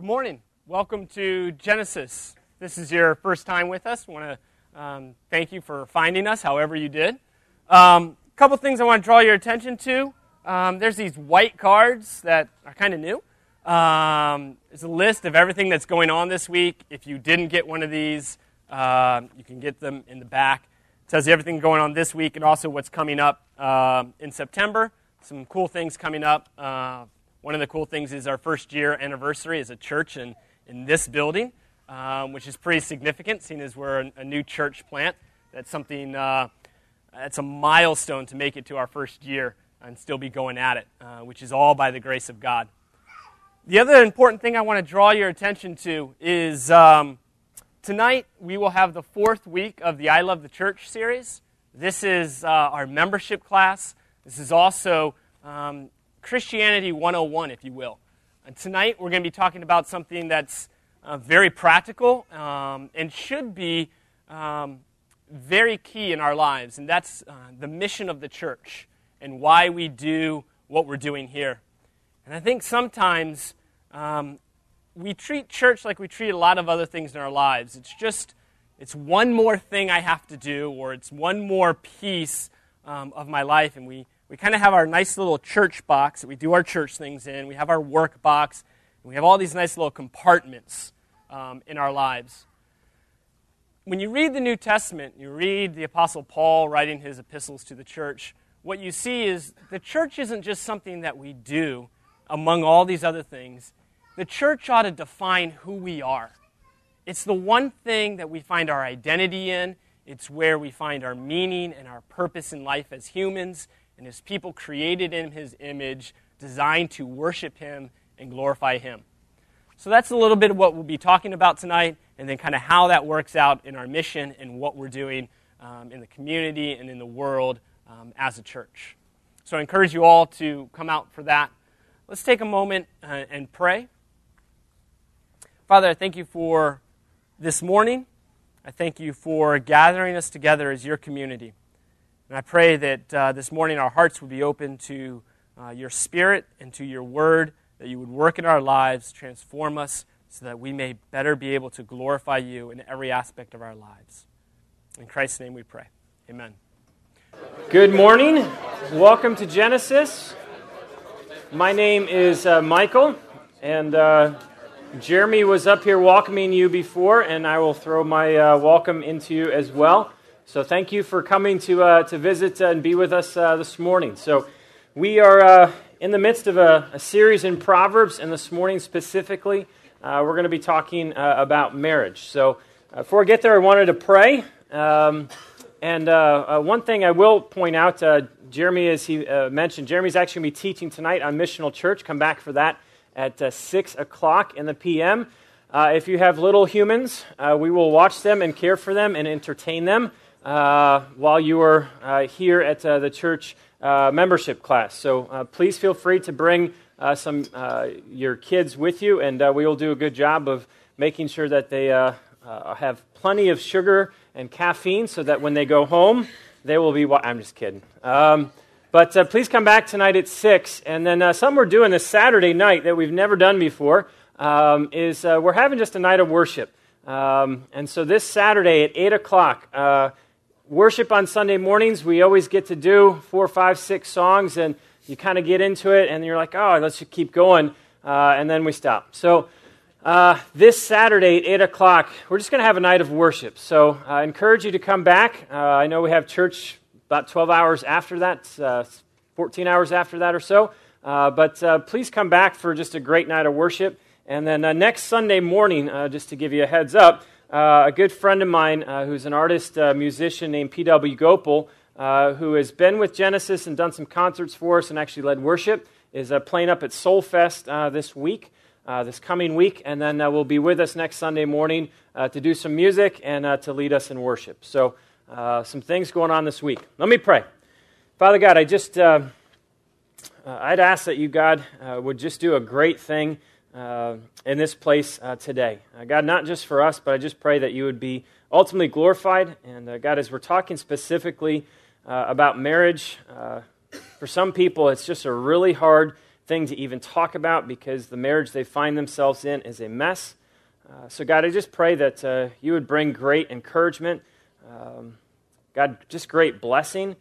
Good morning. Welcome to Genesis. This is your first time with us. I want to um, thank you for finding us, however you did. A um, couple things I want to draw your attention to. Um, there's these white cards that are kind of new. Um, there's a list of everything that's going on this week. If you didn't get one of these, uh, you can get them in the back. It tells you everything going on this week and also what's coming up uh, in September. Some cool things coming up. Uh, one of the cool things is our first year anniversary as a church in, in this building, um, which is pretty significant, seeing as we're a, a new church plant. That's something, uh, that's a milestone to make it to our first year and still be going at it, uh, which is all by the grace of God. The other important thing I want to draw your attention to is um, tonight we will have the fourth week of the I Love the Church series. This is uh, our membership class. This is also um, Christianity 101, if you will. And tonight we're going to be talking about something that's uh, very practical um, and should be um, very key in our lives, and that's uh, the mission of the church and why we do what we're doing here. And I think sometimes um, we treat church like we treat a lot of other things in our lives. It's just, it's one more thing I have to do, or it's one more piece um, of my life, and we we kind of have our nice little church box that we do our church things in. We have our work box. we have all these nice little compartments um, in our lives. When you read the New Testament, you read the Apostle Paul writing his epistles to the church, what you see is the church isn't just something that we do among all these other things. The church ought to define who we are. It's the one thing that we find our identity in. It's where we find our meaning and our purpose in life as humans and his people created in his image, designed to worship him and glorify him. So that's a little bit of what we'll be talking about tonight, and then kind of how that works out in our mission and what we're doing um, in the community and in the world um, as a church. So I encourage you all to come out for that. Let's take a moment uh, and pray. Father, I thank you for this morning. I thank you for gathering us together as your community. And I pray that uh, this morning our hearts would be open to uh, your spirit and to your word, that you would work in our lives, transform us, so that we may better be able to glorify you in every aspect of our lives. In Christ's name we pray. Amen. Good morning. Welcome to Genesis. My name is uh, Michael, and uh, Jeremy was up here welcoming you before, and I will throw my uh, welcome into you as well. So thank you for coming to, uh, to visit and be with us uh, this morning. So we are uh, in the midst of a, a, series in Proverbs, and this morning specifically, uh, we're going to be talking uh, about marriage. So uh, before I get there, I wanted to pray. Um, and one thing I will point out, Jeremy, as he mentioned, Jeremy's actually going to be teaching tonight on Missional Church. Come back for that at 6 o'clock in the p.m. if you have little humans, we will watch them and care for them and entertain them uh, while you are uh, here at uh, the church uh, membership class. So uh, please feel free to bring uh, some your kids with you, and we will do a good job of making sure that they have plenty of sugar and caffeine, so that when they go home, they will be. Wa- I'm just kidding. Um, but please come back tonight at six, and then something we're doing this Saturday night that we've never done before um, is we're having just a night of worship. Um, and so this Saturday at 8 o'clock, uh, worship on Sunday mornings, we always get to do four, five, six songs, and you kind of get into it, and you're like, oh, let's just keep going, uh, and then we stop. So uh, this Saturday at 8 o'clock, we're just going to have a night of worship. So I encourage you to come back. Uh, I know we have church about 12 hours after that, uh, 14 hours after that or so. Uh, but uh, please come back for just a great night of worship. And then next Sunday morning, just to give you a heads up, uh, a good friend of mine uh, who's an artist, uh, musician named P.W. Gopal, uh, who has been with Genesis and done some concerts for us and actually led worship, is uh, playing up at Soul Fest uh, this week, this coming week, and then will be with us next Sunday morning to do some music and to lead us in worship. So, some things going on this week. Let me pray. Father God, I just, I'd ask that you, God, would just do a great thing uh, in this place uh, today. Uh, God, not just for us, but I just pray that you would be ultimately glorified. And uh, God, as we're talking specifically uh, about marriage, uh, for some people, it's just a really hard thing to even talk about because the marriage they find themselves in is a mess. So, God, I just pray that you would bring great encouragement, um, God, just great blessing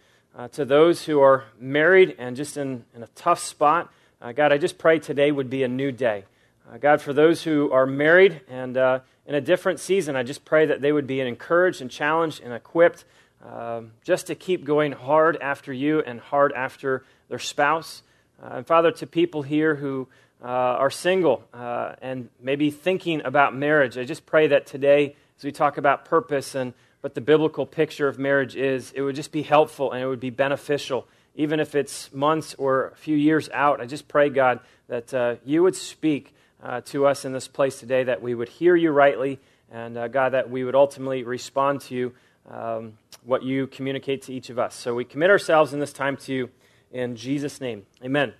to those who are married and just in, in a tough spot. God, I just pray today would be a new day. Uh, God, for those who are married and uh, in a different season, I just pray that they would be encouraged and challenged and equipped um, just to keep going hard after you and hard after their spouse. Uh, and Father, to people here who uh, are single uh, and maybe thinking about marriage, I just pray that today, as we talk about purpose and what the biblical picture of marriage is, it would just be helpful and it would be beneficial even if it's months or a few years out. I just pray, God, that uh, you would speak uh, to us in this place today, that we would hear you rightly, and uh, God, that we would ultimately respond to you, um, what you communicate to each of us. So we commit ourselves in this time to you in Jesus' name. Amen.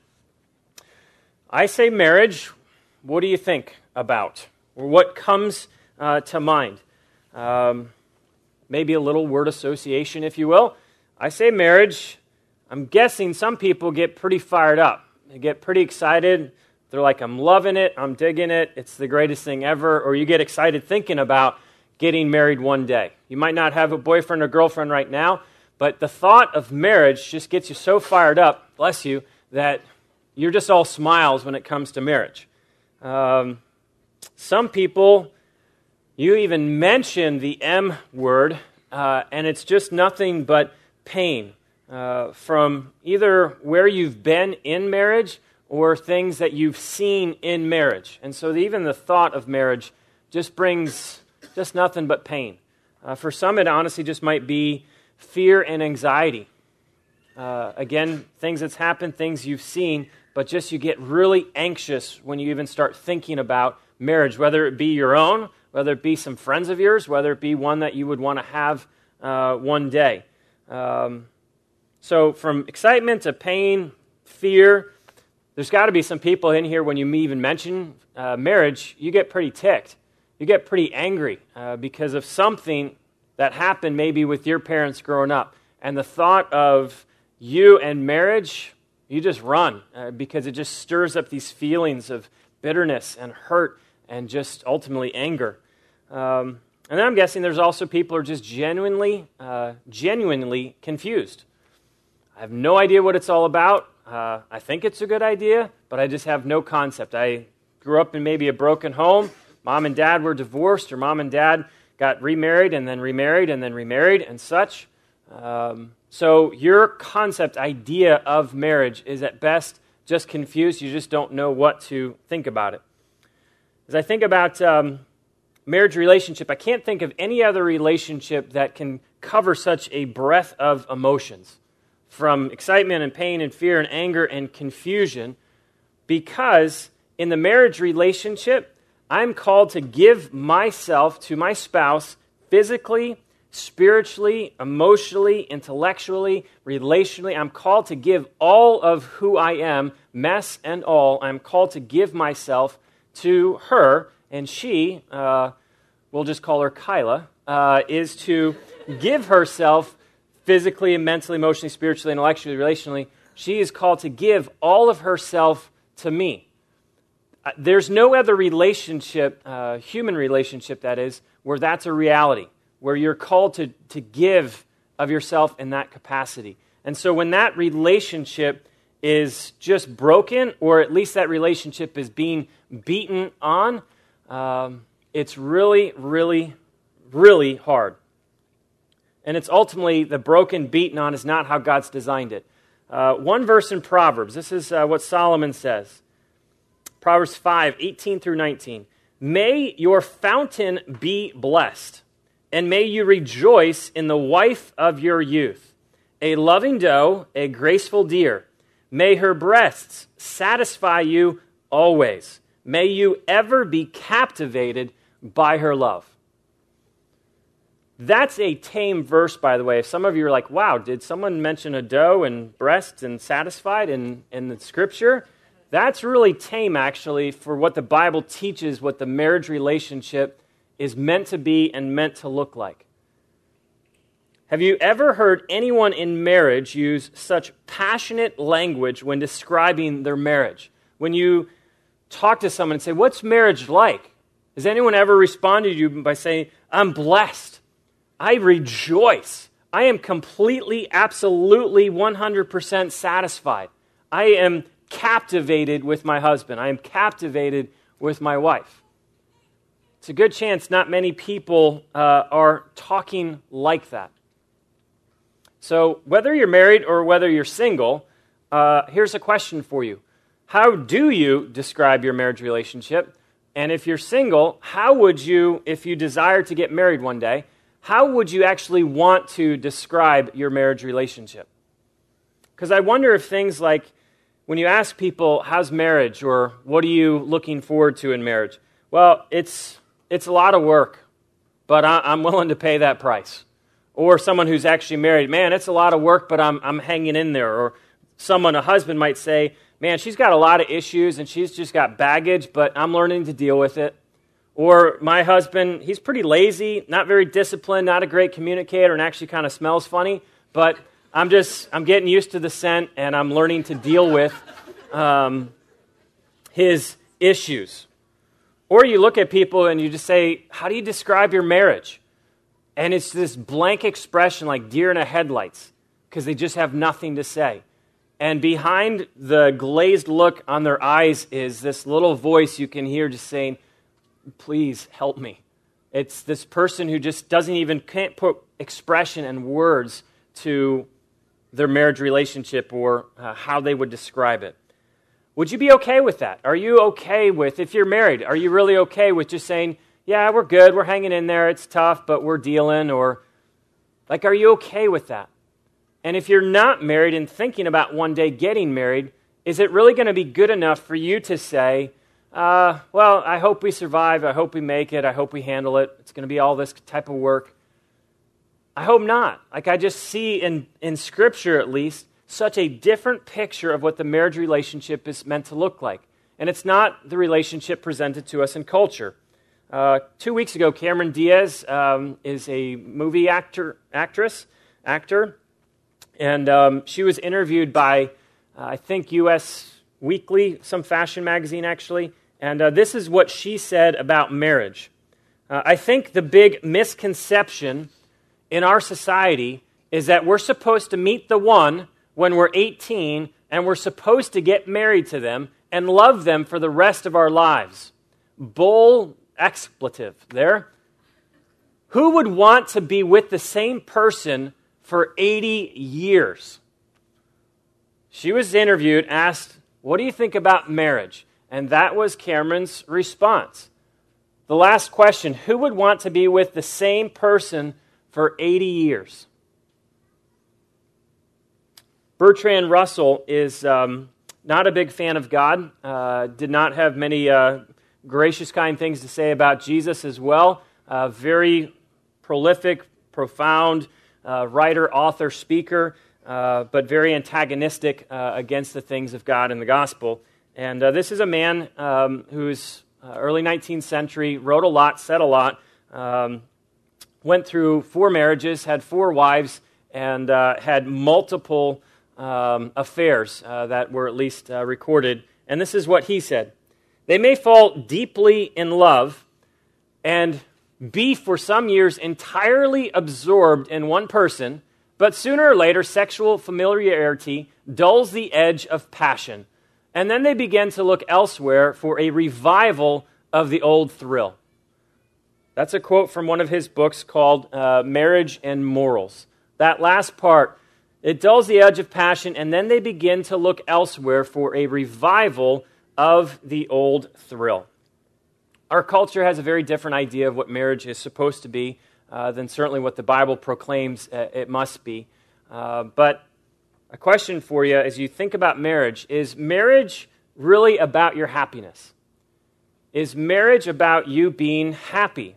I say marriage. What do you think about? Or what comes uh, to mind? Um, maybe a little word association, if you will. I say marriage. I'm guessing some people get pretty fired up. They get pretty excited. They're like, I'm loving it. I'm digging it. It's the greatest thing ever. Or you get excited thinking about getting married one day. You might not have a boyfriend or girlfriend right now, but the thought of marriage just gets you so fired up, bless you, that you're just all smiles when it comes to marriage. Um, some people, you even mention the M word, uh, and it's just nothing but pain uh, from either where you've been in marriage or things that you've seen in marriage. And so even the thought of marriage just brings just nothing but pain. Uh, for some, it honestly just might be fear and anxiety. Uh, again, things that's happened, things you've seen, but just you get really anxious when you even start thinking about marriage, whether it be your own, whether it be some friends of yours, whether it be one that you would want to have uh, one day. Um, so, from excitement to pain, fear, there's got to be some people in here when you even mention uh, marriage, you get pretty ticked. You get pretty angry uh, because of something that happened maybe with your parents growing up. And the thought of you and marriage, you just run uh, because it just stirs up these feelings of bitterness and hurt and just ultimately anger. Um, and then I'm guessing there's also people who are just genuinely, uh, genuinely confused. I have no idea what it's all about. Uh, I think it's a good idea, but I just have no concept. I grew up in maybe a broken home. Mom and dad were divorced, or mom and dad got remarried and then remarried and then remarried and such. Um, so your concept, idea of marriage is at best just confused. You just don't know what to think about it. As I think about um, marriage relationship, I can't think of any other relationship that can cover such a breadth of emotions from excitement and pain and fear and anger and confusion because in the marriage relationship, I'm called to give myself to my spouse physically, spiritually, emotionally, intellectually, relationally. I'm called to give all of who I am, mess and all. I'm called to give myself to her, and she, uh, we'll just call her Kyla, uh, is to give herself physically, and mentally, emotionally, spiritually, intellectually, relationally, she is called to give all of herself to me. Uh, there's no other relationship, uh, human relationship that is, where that's a reality, where you're called to, to give of yourself in that capacity. And so when that relationship is just broken, or at least that relationship is being beaten on, um, it's really, really, really hard. And it's ultimately the broken, beaten on is not how God's designed it. Uh, one verse in Proverbs, this is uh, what Solomon says Proverbs 5 18 through 19. May your fountain be blessed, and may you rejoice in the wife of your youth, a loving doe, a graceful deer. May her breasts satisfy you always. May you ever be captivated by her love. That's a tame verse, by the way. If some of you are like, wow, did someone mention a doe and breasts and satisfied in, in the scripture? That's really tame, actually, for what the Bible teaches, what the marriage relationship is meant to be and meant to look like. Have you ever heard anyone in marriage use such passionate language when describing their marriage? when you talk to someone and say, What's marriage like? Has anyone ever responded to you by saying, I'm blessed? I rejoice. I am completely, absolutely, 100% satisfied. I am captivated with my husband. I am captivated with my wife. It's a good chance not many people uh, are talking like that. So, whether you're married or whether you're single, uh, here's a question for you How do you describe your marriage relationship? And if you're single, how would you, if you desire to get married one day, how would you actually want to describe your marriage relationship? Because I wonder if things like when you ask people, how's marriage, or what are you looking forward to in marriage? Well, it's, it's a lot of work, but I, am willing to pay that price. Or someone who's actually married, man, it's a lot of work, but I'm, I'm hanging in there. Or someone, a husband, might say, man, she's got a lot of issues and she's just got baggage, but I'm learning to deal with it. Or my husband, he's pretty lazy, not very disciplined, not a great communicator, and actually kind of smells funny, but I'm just, I'm getting used to the scent and I'm learning to deal with um, his issues. Or you look at people and you just say, How do you describe your marriage? And it's this blank expression like deer in a headlights because they just have nothing to say. And behind the glazed look on their eyes is this little voice you can hear just saying, Please help me. It's this person who just doesn't even can't put expression and words to their marriage relationship or uh, how they would describe it. Would you be okay with that? Are you okay with, if you're married, are you really okay with just saying, yeah, we're good, we're hanging in there, it's tough, but we're dealing? Or, like, are you okay with that? And if you're not married and thinking about one day getting married, is it really going to be good enough for you to say, uh, well, I hope we survive, I hope we make it, I hope we handle it, it's going to be all this type of work? I hope not. Like, I just see in, in Scripture, at least, such a different picture of what the marriage relationship is meant to look like. And it's not the relationship presented to us in culture. Uh, two weeks ago, Cameron Diaz um, is a movie actor, actress, actor, and um, she was interviewed by, uh, I think, U.S. Weekly, some fashion magazine actually. And uh, this is what she said about marriage. Uh, I think the big misconception in our society is that we're supposed to meet the one when we're 18 and we're supposed to get married to them and love them for the rest of our lives. Bull expletive there. Who would want to be with the same person for 80 years. She was interviewed, asked, What do you think about marriage? And that was Cameron's response. The last question Who would want to be with the same person for 80 years? Bertrand Russell is um, not a big fan of God, uh, did not have many uh, gracious, kind things to say about Jesus as well. Uh, very prolific, profound, uh, writer, author, speaker, uh, but very antagonistic uh, against the things of God and the gospel. And uh, this is a man um, who's uh, early 19th century, wrote a lot, said a lot, um, went through four marriages, had four wives, and uh, had multiple um, affairs that were at least recorded. And this is what he said They may fall deeply in love and be for some years entirely absorbed in one person, but sooner or later, sexual familiarity dulls the edge of passion. And then they begin to look elsewhere for a revival of the old thrill. That's a quote from one of his books called uh, Marriage and Morals. That last part, it dulls the edge of passion, and then they begin to look elsewhere for a revival of the old thrill. Our culture has a very different idea of what marriage is supposed to be uh, than certainly what the Bible proclaims uh, it must be. Uh, but a question for you as you think about marriage is marriage really about your happiness? Is marriage about you being happy?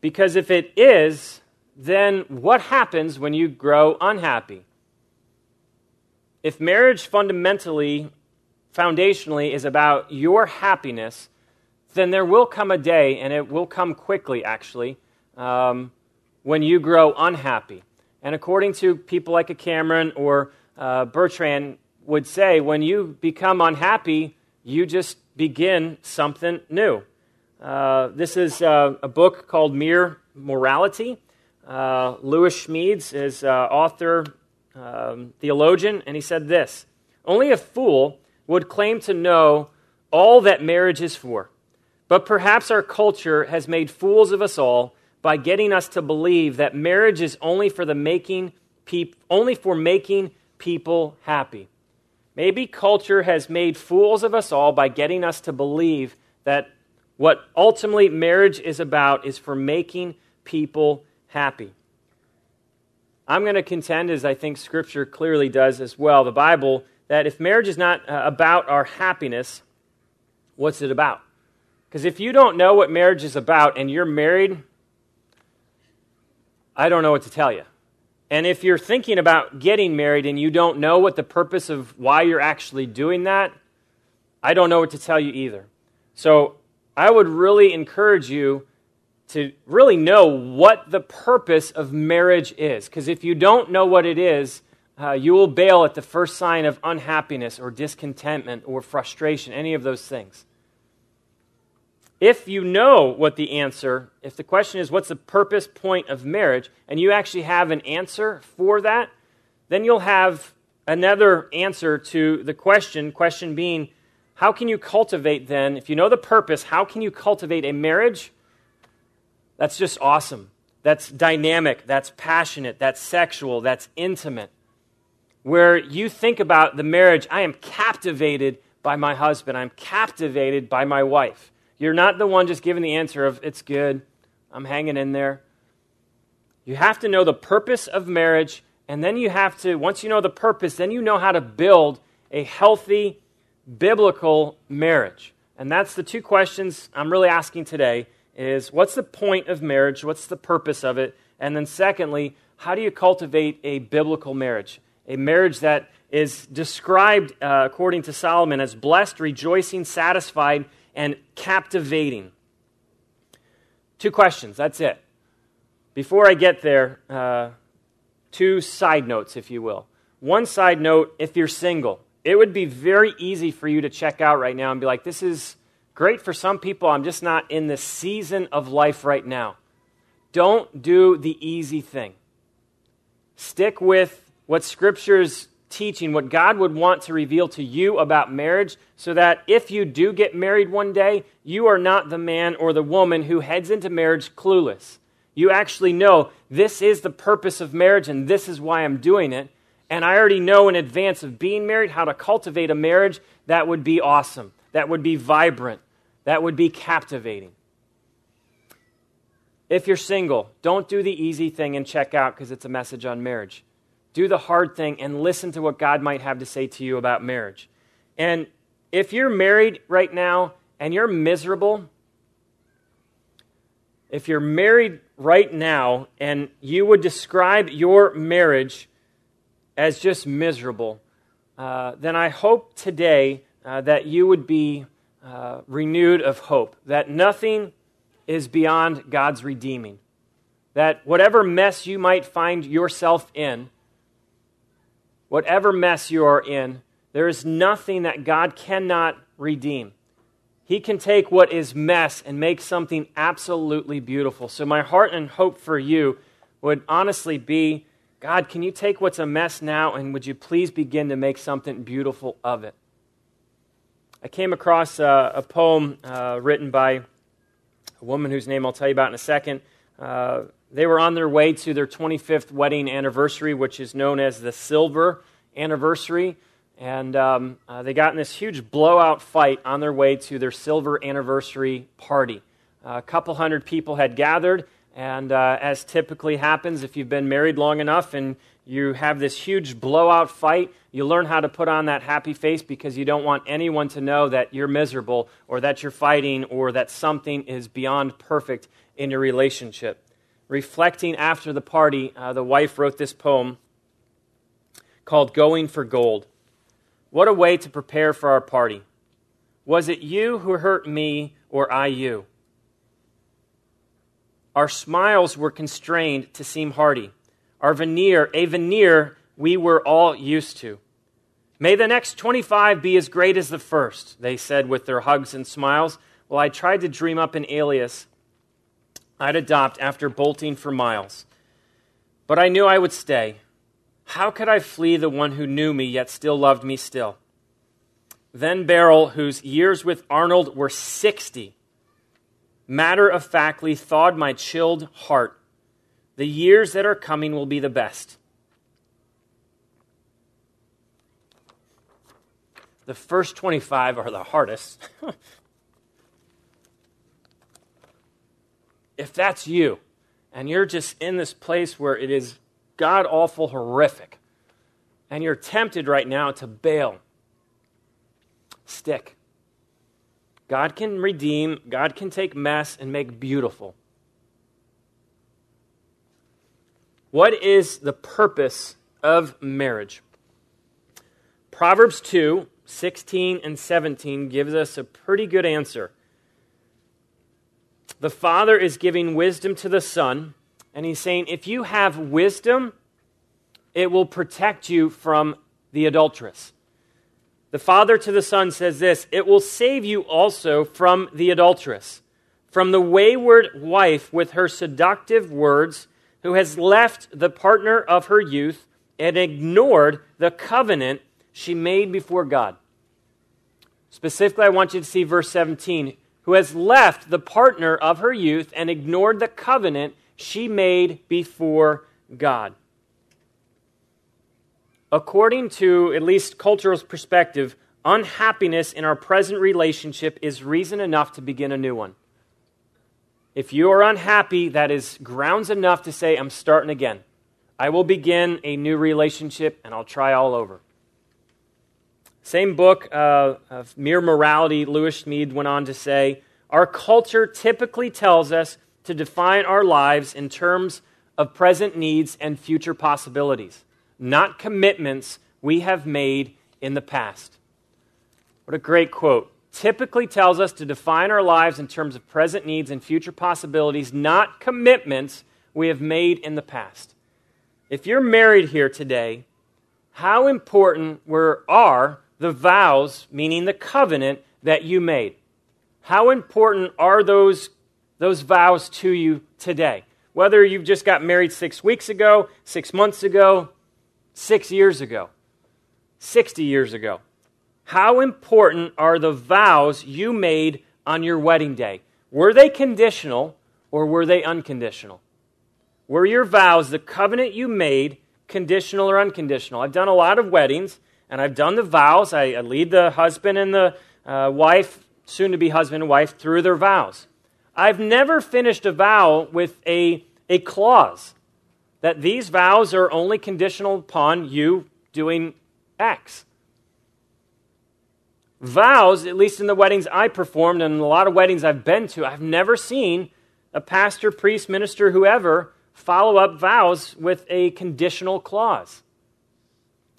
Because if it is, then what happens when you grow unhappy? If marriage fundamentally, foundationally, is about your happiness, then there will come a day, and it will come quickly actually, um, when you grow unhappy. And according to people like a Cameron or uh, Bertrand, would say when you become unhappy, you just begin something new. Uh, this is uh, a book called Mere Morality. Uh, Lewis Smedes is uh, author, um, theologian, and he said this Only a fool would claim to know all that marriage is for. But perhaps our culture has made fools of us all by getting us to believe that marriage is only for the making peop- only for making people happy. Maybe culture has made fools of us all by getting us to believe that what ultimately marriage is about is for making people happy. I'm going to contend, as I think Scripture clearly does as well, the Bible, that if marriage is not uh, about our happiness, what's it about? Because if you don't know what marriage is about and you're married, I don't know what to tell you. And if you're thinking about getting married and you don't know what the purpose of why you're actually doing that, I don't know what to tell you either. So I would really encourage you to really know what the purpose of marriage is. Because if you don't know what it is, uh, you will bail at the first sign of unhappiness or discontentment or frustration, any of those things. If you know what the answer, if the question is what's the purpose point of marriage, and you actually have an answer for that, then you'll have another answer to the question, question being, how can you cultivate then, if you know the purpose, how can you cultivate a marriage that's just awesome? That's dynamic, that's passionate, that's sexual, that's intimate. Where you think about the marriage, I am captivated by my husband, I'm captivated by my wife. You're not the one just giving the answer of, it's good, I'm hanging in there. You have to know the purpose of marriage, and then you have to, once you know the purpose, then you know how to build a healthy, biblical marriage. And that's the two questions I'm really asking today is what's the point of marriage? What's the purpose of it? And then secondly, how do you cultivate a biblical marriage? A marriage that is described, uh, according to Solomon, as blessed, rejoicing, satisfied, and captivating. Two questions, that's it. Before I get there, uh, two side notes, if you will. One side note if you're single, it would be very easy for you to check out right now and be like, this is great for some people. I'm just not in the season of life right now. Don't do the easy thing. Stick with what Scripture's teaching, what God would want to reveal to you about marriage, so that if you do get married one day, you are not the man or the woman who heads into marriage clueless. You actually know this is the purpose of marriage and this is why I'm doing it. And I already know in advance of being married how to cultivate a marriage that would be awesome, that would be vibrant, that would be captivating. If you're single, don't do the easy thing and check out because it's a message on marriage do the hard thing, and listen to what God might have to say to you about marriage. And if you're married right now and you're miserable, if you're married right now and you would describe your marriage as just miserable, uh, then I hope today uh, that you would be uh, renewed of hope, that nothing is beyond God's redeeming, that whatever mess you might find yourself in, whatever mess you are in, there is nothing that God cannot redeem. He can take what is mess and make something absolutely beautiful. So, my heart and hope for you would honestly be God, can you take what's a mess now and would you please begin to make something beautiful of it? I came across uh, a poem uh, written by a woman whose name I'll tell you about in a second. Uh, they were on their way to their 25th wedding anniversary, which is known as the Silver Anniversary. And um, uh, they got in this huge blowout fight on their way to their silver anniversary party. Uh, a couple hundred people had gathered, and uh, as typically happens, if you've been married long enough and you have this huge blowout fight, you learn how to put on that happy face because you don't want anyone to know that you're miserable or that you're fighting or that something is beyond perfect in your relationship reflecting after the party, uh, the wife wrote this poem called Going for Gold. What a way to prepare for our party. Was it you who hurt me or I you? Our smiles were constrained to seem hearty. Our veneer, a veneer we were all used to. May the next 25 be as great as the first, they said with their hugs and smiles. Well, I tried to dream up an alias I'd adopt after bolting for miles. But I knew I would stay. How could I flee the one who knew me yet still loved me still? Then Beryl, whose years with Arnold were 60, matter of factly thawed my chilled heart. The years that are coming will be the best. The first 25 are the hardest. if that's you, and you're just in this place where it is god awful horrific, and you're tempted right now to bail, stick. God can redeem, God can take mess and make beautiful. What is the purpose of marriage? Proverbs 2 16 and 17 gives us a pretty good answer. The Father is giving wisdom to the Son, and He's saying, if you have wisdom, it will protect you from the adulteress. The Father to the Son says this it will save you also from the adulteress, from the wayward wife with her seductive words, who has left the partner of her youth and ignored the covenant she made before God. Specifically, I want you to see verse 17 who has left the partner of her youth and ignored the covenant she made before God. According to at least cultural perspective, unhappiness in our present relationship is reason enough to begin a new one. If you are unhappy, that is grounds enough to say, I'm starting again. I will begin a new relationship and I'll try all over. Same book uh, of Mere Morality, Lewis Smedes went on to say Our culture typically tells us to define our lives in terms of present needs and future possibilities, not commitments we have made in the past. What a great quote. Typically tells us to define our lives in terms of present needs and future possibilities, not commitments we have made in the past. If you're married here today, how important were, are the vows, meaning the covenant that you made. How important are those, those vows to you today? Whether you've just got married six weeks ago, six months ago, six years ago, 60 years ago. How important are the vows you made on your wedding day? Were they conditional or were they unconditional? Were your vows, the covenant you made, conditional or unconditional? I've done a lot of weddings, and I've done the vows. I, I lead the husband and the uh, wife, soon to be husband and wife, through their vows. I've never finished a vow with a, a clause that these vows are only conditional upon you doing X. Vows, at least in the weddings I performed and a lot of weddings I've been to, I've never seen a pastor, priest, minister, whoever follow up vows with a conditional clause.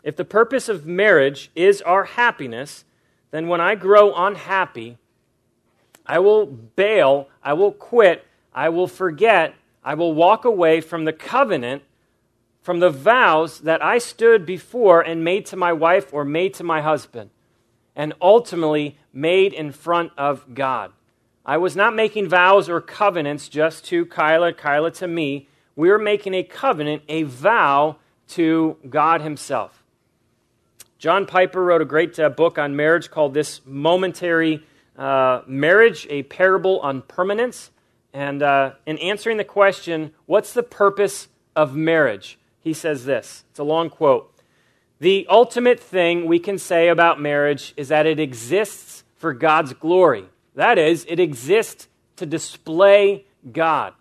If the purpose of marriage is our happiness, then when I grow unhappy, I will bail, I will quit, I will forget, I will walk away from the covenant, from the vows that I stood before and made to my wife or made to my husband, and ultimately made in front of God. I was not making vows or covenants just to Kyla, Kyla to me. We were making a covenant, a vow to God Himself. John Piper wrote a great uh, book on marriage called This Momentary uh, Marriage, a Parable on Permanence. And uh, in answering the question, what's the purpose of marriage? He says this. It's a long quote. The ultimate thing we can say about marriage is that it exists for God's glory. That is, it exists to display God.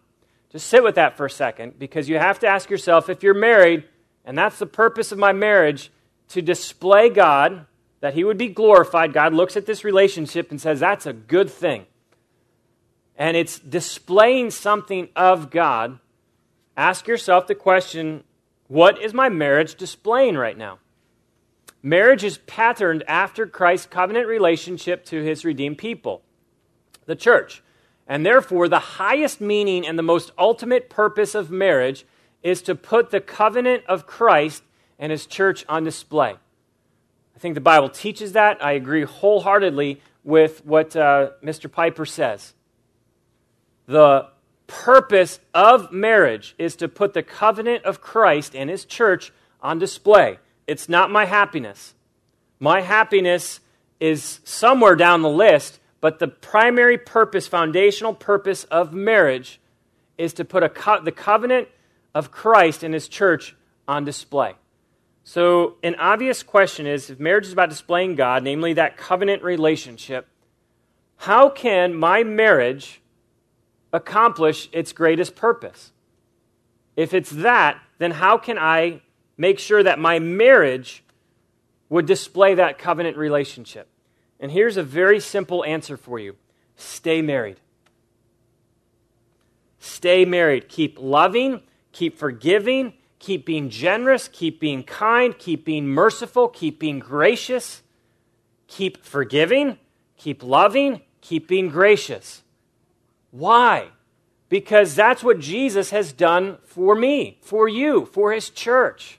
Just sit with that for a second because you have to ask yourself if you're married, and that's the purpose of my marriage, to display God, that he would be glorified, God looks at this relationship and says, that's a good thing. And it's displaying something of God. Ask yourself the question what is my marriage displaying right now? Marriage is patterned after Christ's covenant relationship to his redeemed people, the church. And therefore, the highest meaning and the most ultimate purpose of marriage is to put the covenant of Christ and his church on display. I think the Bible teaches that. I agree wholeheartedly with what uh, Mr. Piper says. The purpose of marriage is to put the covenant of Christ and his church on display. It's not my happiness. My happiness is somewhere down the list, but the primary purpose, foundational purpose of marriage is to put co- the covenant of Christ and his church on display. So, an obvious question is if marriage is about displaying God, namely that covenant relationship, how can my marriage accomplish its greatest purpose? If it's that, then how can I make sure that my marriage would display that covenant relationship? And here's a very simple answer for you stay married. Stay married. Keep loving, keep forgiving, keep being generous, keep being kind, keep being merciful, keep being gracious, keep forgiving, keep loving, keep being gracious. Why? Because that's what Jesus has done for me, for you, for his church.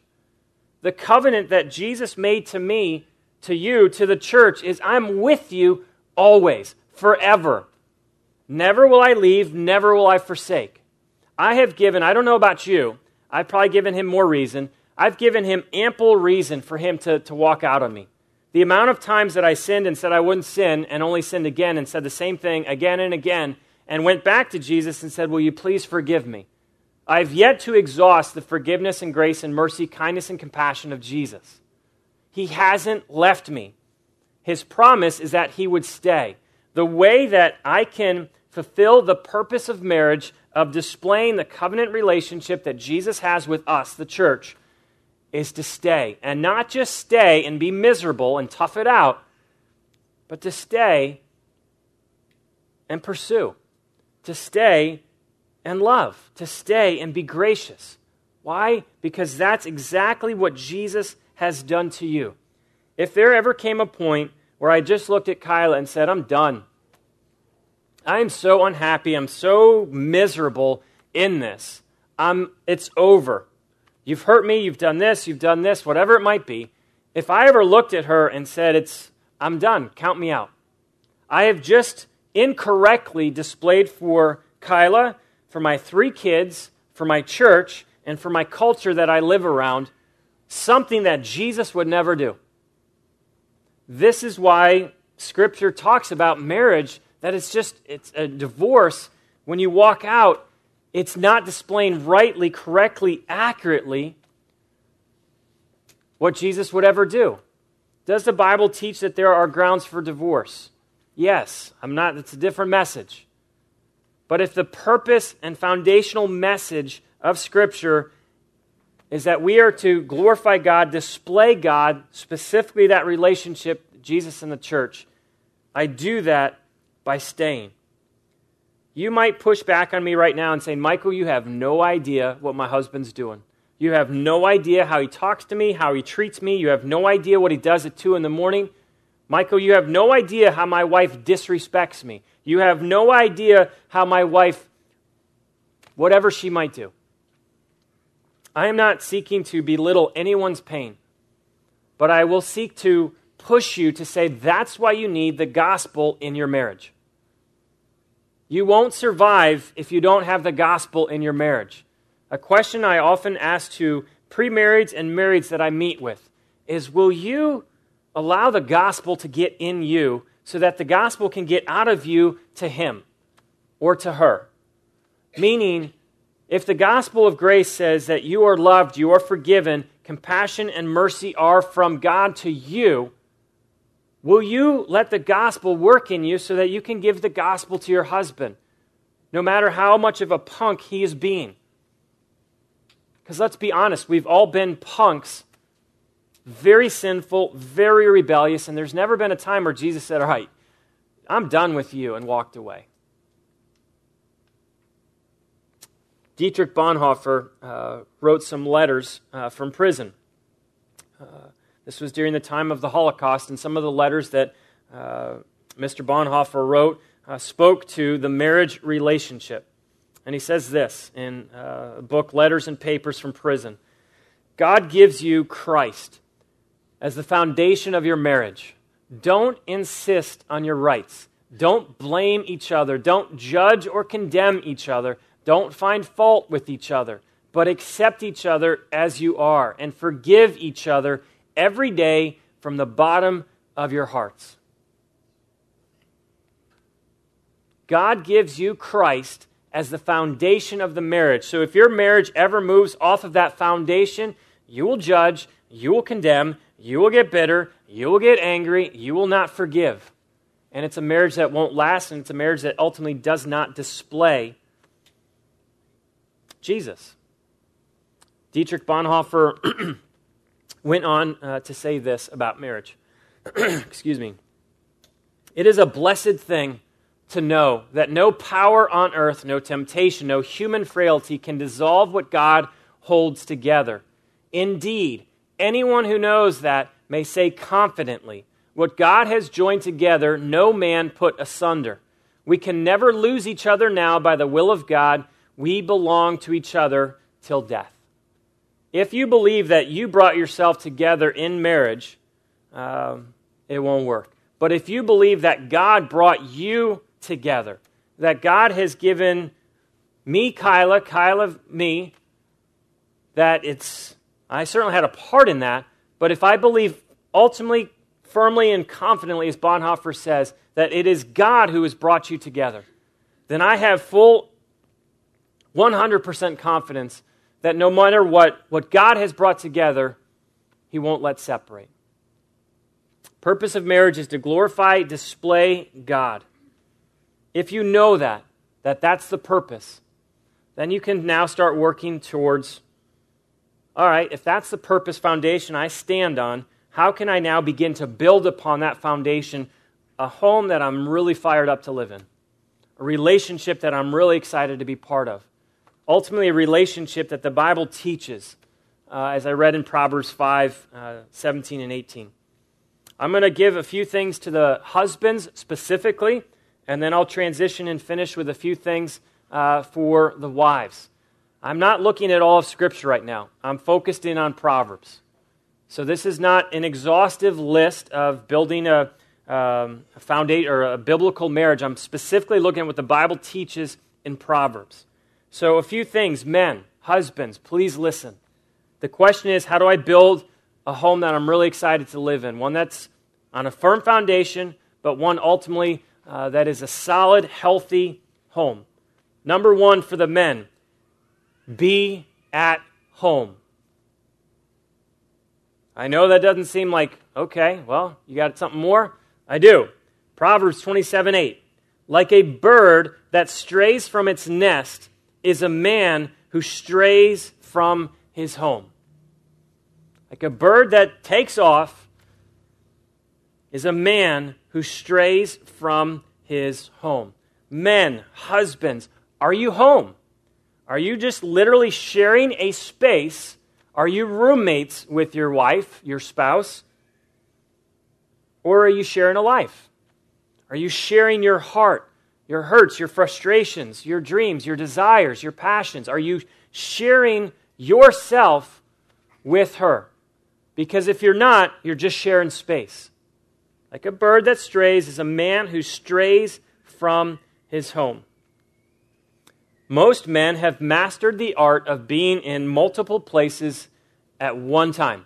The covenant that Jesus made to me, to you, to the church is I'm with you always, forever. Never will I leave, never will I forsake. I have given, I don't know about you, I've probably given him more reason. I've given him ample reason for him to, to walk out on me. The amount of times that I sinned and said I wouldn't sin and only sinned again and said the same thing again and again and went back to Jesus and said, Will you please forgive me? I've yet to exhaust the forgiveness and grace and mercy, kindness and compassion of Jesus. He hasn't left me. His promise is that he would stay. The way that I can fulfill the purpose of marriage, of displaying the covenant relationship that Jesus has with us, the church, is to stay. And not just stay and be miserable and tough it out, but to stay and pursue, to stay and love, to stay and be gracious. Why? Because that's exactly what Jesus has done to you. If there ever came a point where I just looked at Kyla and said, I'm done, I am so unhappy, I'm so miserable in this, I'm, it's over. You've hurt me, you've done this, you've done this, whatever it might be. If I ever looked at her and said, it's, I'm done, count me out. I have just incorrectly displayed for Kyla, for my three kids, for my church, and for my culture that I live around something that Jesus would never do. This is why Scripture talks about marriage, that it's just it's a divorce. When you walk out, it's not displaying rightly, correctly, accurately what Jesus would ever do. Does the Bible teach that there are grounds for divorce? Yes. I'm not, it's a different message. But if the purpose and foundational message of Scripture is that we are to glorify God, display God, specifically that relationship, Jesus and the church, I do that by staying. You might push back on me right now and say, Michael, you have no idea what my husband's doing. You have no idea how he talks to me, how he treats me. You have no idea what he does at 2 in the morning. Michael, you have no idea how my wife disrespects me. You have no idea how my wife, whatever she might do. I am not seeking to belittle anyone's pain, but I will seek to push you to say that's why you need the gospel in your marriage. You won't survive if you don't have the gospel in your marriage. A question I often ask to pre marrieds and marrieds that I meet with is Will you allow the gospel to get in you so that the gospel can get out of you to him or to her? Meaning, if the gospel of grace says that you are loved, you are forgiven, compassion and mercy are from God to you, Will you let the gospel work in you so that you can give the gospel to your husband, no matter how much of a punk he is being? Because let's be honest, we've all been punks, very sinful, very rebellious, and there's never been a time where Jesus said, All right, I'm done with you, and walked away. Dietrich Bonhoeffer uh, wrote some letters uh, from prison. Uh, this was during the time of the Holocaust, and some of the letters that uh, Mr. Bonhoeffer wrote uh, spoke to the marriage relationship. And he says this in uh, a book, Letters and Papers from Prison God gives you Christ, as the foundation of your marriage. Don't insist on your rights. Don't blame each other. Don't judge or condemn each other. Don't find fault with each other, but accept each other as you are and forgive each other every day from the bottom of your hearts. God gives you Christ as the foundation of the marriage. So if your marriage ever moves off of that foundation, you will judge, you will condemn, you will get bitter, you will get angry, you will not forgive. And it's a marriage that won't last, and it's a marriage that ultimately does not display Jesus. Dietrich Bonhoeffer went on uh, to say this about marriage. Excuse me. It is a blessed thing to know that no power on earth, no temptation, no human frailty can dissolve what God holds together. Indeed, anyone who knows that may say confidently, What God has joined together, no man put asunder. We can never lose each other now by the will of God. We belong to each other till death. If you believe that you brought yourself together in marriage, um, it won't work. But if you believe that God brought you together, that God has given me, Kyla, Kyla, me, that it's, I certainly had a part in that, but if I believe ultimately, firmly, and confidently, as Bonhoeffer says, that it is God who has brought you together, then I have full 100% confidence that no matter what, what God has brought together, He won't let separate. Purpose of marriage is to glorify, display God. If you know that, that that's the purpose, then you can now start working towards all right, if that's the purpose foundation I stand on, how can I now begin to build upon that foundation a home that I'm really fired up to live in? A relationship that I'm really excited to be part of. Ultimately, a relationship that the Bible teaches, uh, as I read in Proverbs 5 uh, 17 and 18. I'm going to give a few things to the husbands specifically and then I'll transition and finish with a few things uh, for the wives. I'm not looking at all of Scripture right now, I'm focused in on Proverbs. So this is not an exhaustive list of building a, um, a foundation or a biblical marriage. I'm specifically looking at what the Bible teaches in Proverbs. So a few things, men, husbands, please listen. The question is, how do I build a home that I'm really excited to live in? One that's on a firm foundation, but one ultimately uh, that is a solid, healthy home. Number one for the men be at home. I know that doesn't seem like, okay, well, you got something more? I do. Proverbs 27 8. Like a bird that strays from its nest is a man who strays from his home. Like a bird that takes off is a man who strays from his home. Men, husbands, are you home? Are you just literally sharing a space? Are you roommates with your wife, your spouse? Or are you sharing a life? Are you sharing your heart, your hurts, your frustrations, your dreams, your desires, your passions? Are you sharing yourself with her? Because if you're not, you're just sharing space. Like a bird that strays is a man who strays from his home. Most men have mastered the art of being in multiple places at one time.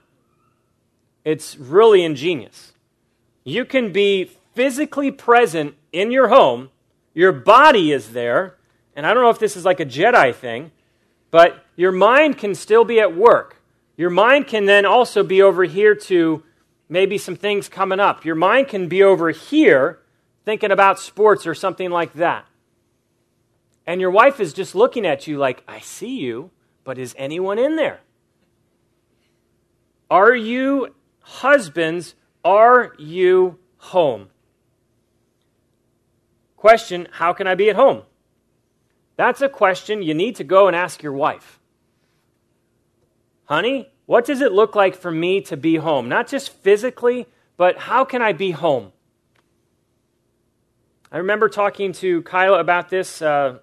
It's really ingenious. You can be physically present in your home, your body is there, and I don't know if this is like a Jedi thing, but your mind can still be at work. Your mind can then also be over here to maybe some things coming up. Your mind can be over here thinking about sports or something like that. And your wife is just looking at you like, I see you, but is anyone in there? Are you husbands? Are you home? Question How can I be at home? That's a question you need to go and ask your wife. Honey, what does it look like for me to be home? Not just physically, but how can I be home? I remember talking to Kyla about this uh,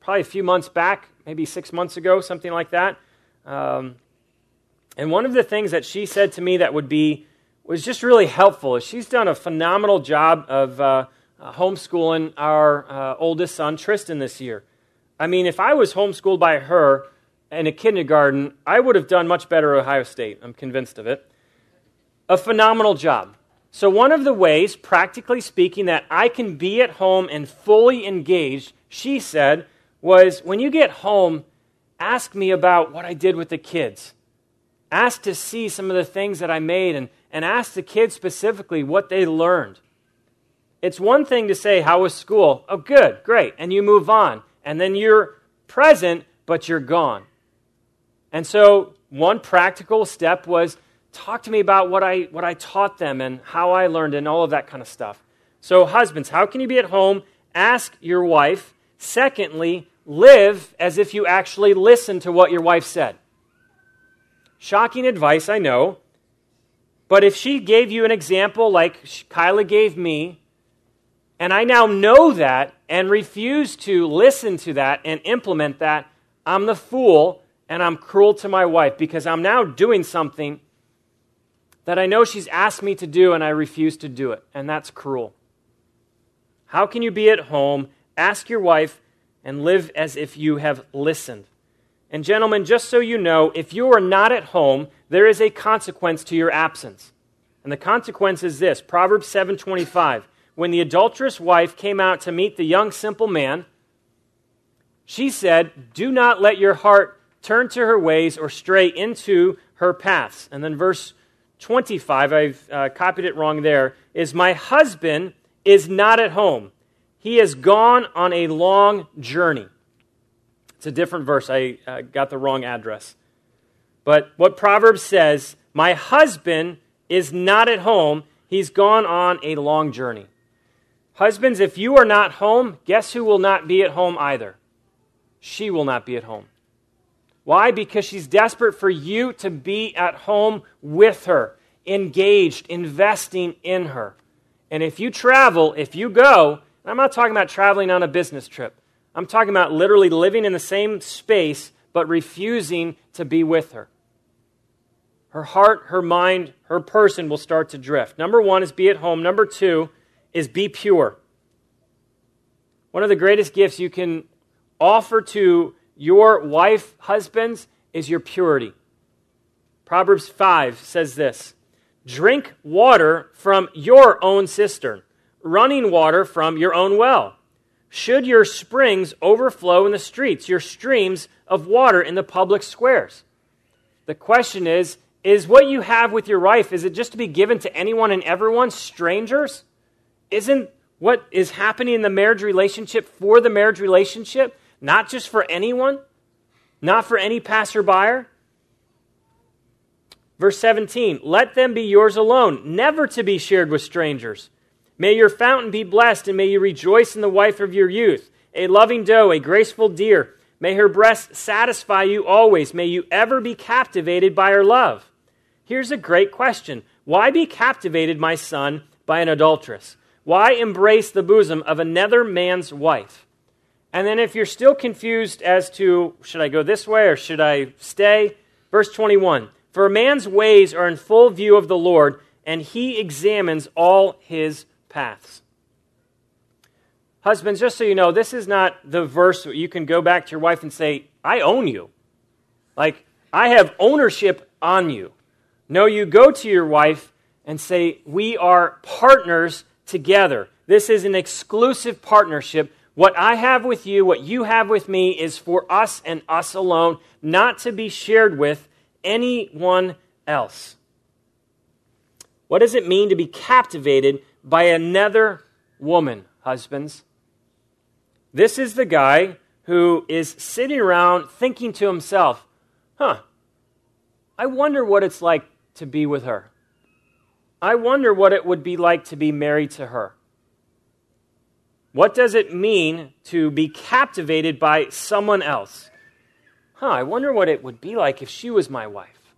probably a few months back, maybe six months ago, something like that. Um, And one of the things that she said to me that would be was just really helpful is she's done a phenomenal job of uh, uh, homeschooling our uh, oldest son, Tristan, this year. I mean, if I was homeschooled by her in a kindergarten, I would have done much better at Ohio State. I'm convinced of it. A phenomenal job. So, one of the ways, practically speaking, that I can be at home and fully engaged, she said, was when you get home, ask me about what I did with the kids. Ask to see some of the things that I made and, and ask the kids specifically what they learned. It's one thing to say, How was school? Oh, good, great. And you move on. And then you're present, but you're gone. And so, one practical step was talk to me about what I, what I taught them and how I learned and all of that kind of stuff. So, husbands, how can you be at home? Ask your wife. Secondly, live as if you actually listened to what your wife said. Shocking advice, I know. But if she gave you an example like Kyla gave me, and I now know that and refuse to listen to that and implement that, I'm the fool and I'm cruel to my wife because I'm now doing something that I know she's asked me to do and I refuse to do it. And that's cruel. How can you be at home, ask your wife, and live as if you have listened? And, gentlemen, just so you know, if you are not at home, there is a consequence to your absence. And the consequence is this Proverbs 7:25. When the adulterous wife came out to meet the young simple man, she said, Do not let your heart turn to her ways or stray into her paths. And then verse 25, I've uh, copied it wrong there, is My husband is not at home. He has gone on a long journey. It's a different verse. I uh, got the wrong address. But what Proverbs says, My husband is not at home. He's gone on a long journey. Husbands, if you are not home, guess who will not be at home either? She will not be at home. Why? Because she's desperate for you to be at home with her, engaged, investing in her. And if you travel, if you go, I'm not talking about traveling on a business trip. I'm talking about literally living in the same space but refusing to be with her. Her heart, her mind, her person will start to drift. Number one is be at home. Number two is be pure. One of the greatest gifts you can offer to your wife, husbands, is your purity. Proverbs 5 says this Drink water from your own cistern, running water from your own well. Should your springs overflow in the streets, your streams of water in the public squares? The question is Is what you have with your wife, is it just to be given to anyone and everyone, strangers? Isn't what is happening in the marriage relationship for the marriage relationship? Not just for anyone, not for any passerby. Verse 17, let them be yours alone, never to be shared with strangers. May your fountain be blessed, and may you rejoice in the wife of your youth, a loving doe, a graceful deer. May her breast satisfy you always. May you ever be captivated by her love. Here's a great question Why be captivated, my son, by an adulteress? Why embrace the bosom of another man's wife? And then, if you're still confused as to should I go this way or should I stay, verse 21 For a man's ways are in full view of the Lord, and he examines all his paths. Husbands, just so you know, this is not the verse where you can go back to your wife and say, I own you. Like, I have ownership on you. No, you go to your wife and say, We are partners together. This is an exclusive partnership what I have with you, what you have with me, is for us and us alone, not to be shared with anyone else. What does it mean to be captivated by another woman, husbands? This is the guy who is sitting around thinking to himself, huh, I wonder what it's like to be with her. I wonder what it would be like to be married to her. What does it mean to be captivated by someone else? Huh, I wonder what it would be like if she was my wife.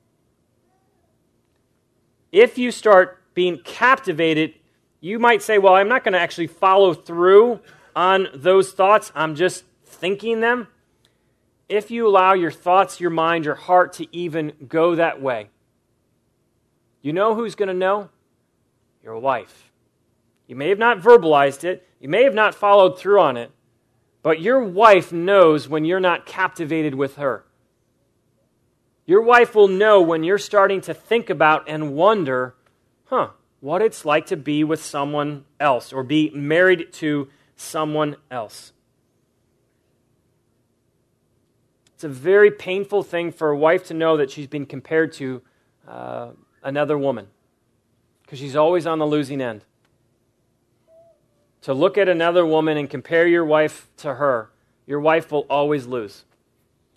If you start being captivated, you might say, Well, I'm not going to actually follow through on those thoughts, I'm just thinking them. if you allow your thoughts, your mind, your heart to even go that way, you know who's going to know? Your wife. You may have not verbalized it, you may have not followed through on it, but your wife knows when you're not captivated with her. Your wife will know when you're starting to think about and wonder, huh, what it's like to be with someone else or be married to someone else. It's a very painful thing for a wife to know that she's been compared to uh, another woman because she's always on the losing end. To look at another woman and compare your wife to her, your wife will always lose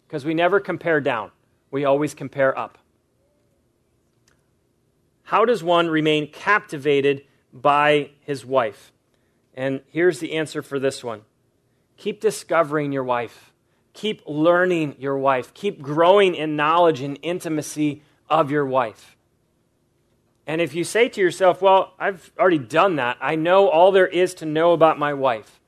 because we never compare down, we always compare up. How does one remain captivated by his wife? And here's the answer for this one keep discovering your wife, keep learning your wife, keep growing in knowledge and intimacy of your wife. And if you say to yourself, Well, I've already done that, I know all there is to know about my wife,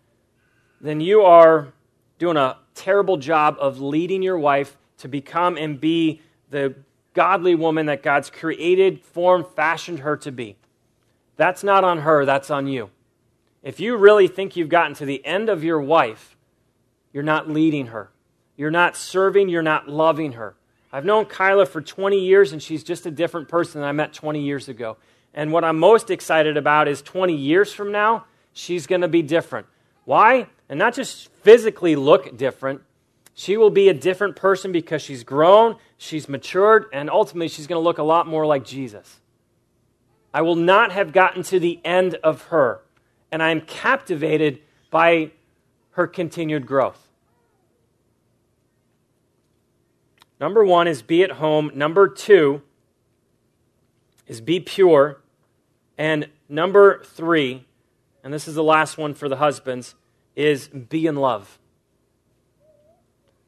then you are doing a terrible job of leading your wife to become and be the godly woman that God's created, formed, fashioned her to be. That's not on her, that's on you. If you really think you've gotten to the end of your wife, you're not leading her. You're not serving, you're not loving her. I've known Kyla for 20 years, and she's just a different person than I met 20 years ago. And what I'm most excited about is 20 years from now, she's going to be different. Why? And not just physically look different. She will be a different person because she's grown, she's matured, and ultimately she's going to look a lot more like Jesus. I will not have gotten to the end of her, and I am captivated by her continued growth. Number one is be at home. Number two is be pure. And number three, and this is the last one for the husbands, is be in love.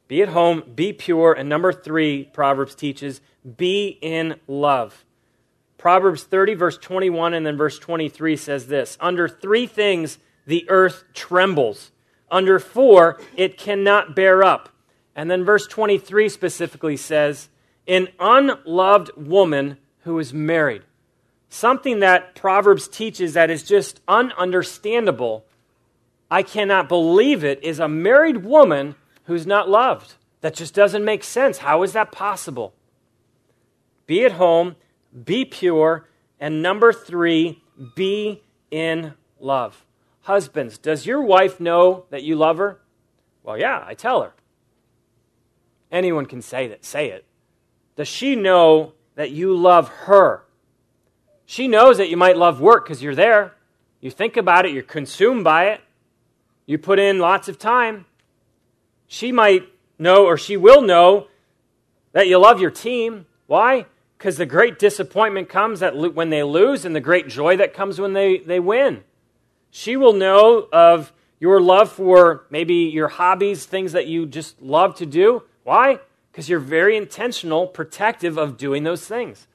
Be at home, be pure. And number three, Proverbs teaches, be in love. Proverbs 30, verse 21, and then verse 23 says this Under three things the earth trembles, under four it cannot bear up and then verse 23 specifically says, An unloved woman who is married. Something that Proverbs teaches that is just ununderstandable. I cannot believe it is a married woman who's not loved. That just doesn't make sense. How is that possible? Be at home, be pure, and number three, be in love. Husbands, does your wife know that you love her? Well, yeah, I tell her. Anyone can say that, say it. Does she know that you love her? She knows that you might love work because you're there. You think about it, you're consumed by it. You put in lots of time. She might know, or she will know, that you love your team. Why? Because the great disappointment comes that when they lose and the great joy that comes when they, they win. She will know of your love for maybe your hobbies, things that you just love to do. Why? Because you're very intentional, protective of doing those things.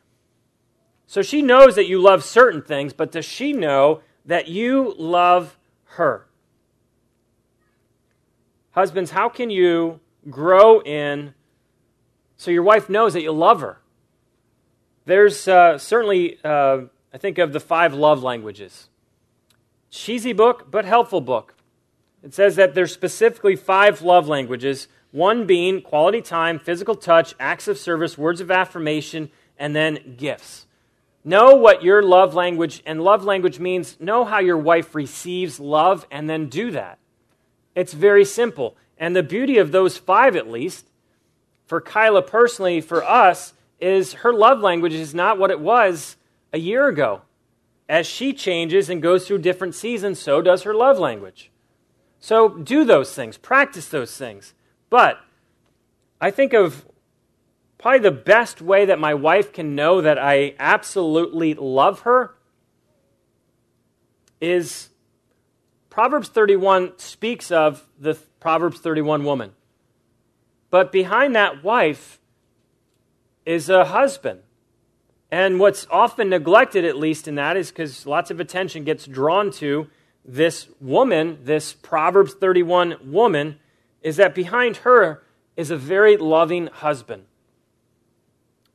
So she knows that you love certain things, but does she know that you love her? Husbands, how can you grow in so your wife knows that you love her? There's uh, certainly, uh, I think, of the five love languages. Cheesy book, but helpful book. It says that there's specifically five love languages one being quality time, physical touch, acts of service, words of affirmation, and then gifts. Know what your love language, and love language means know how your wife receives love and then do that. It's very simple. And the beauty of those five, at least, for Kyla personally, for us, is her love language is not what it was a year ago. As she changes and goes through different seasons, so does her love language. So do those things, practice those things. But I think of probably the best way that my wife can know that I absolutely love her is Proverbs 31 speaks of the Proverbs 31 woman. But behind that wife is a husband. And what's often neglected, at least in that, is because lots of attention gets drawn to this woman, this Proverbs 31 woman, is that behind her is a very loving husband.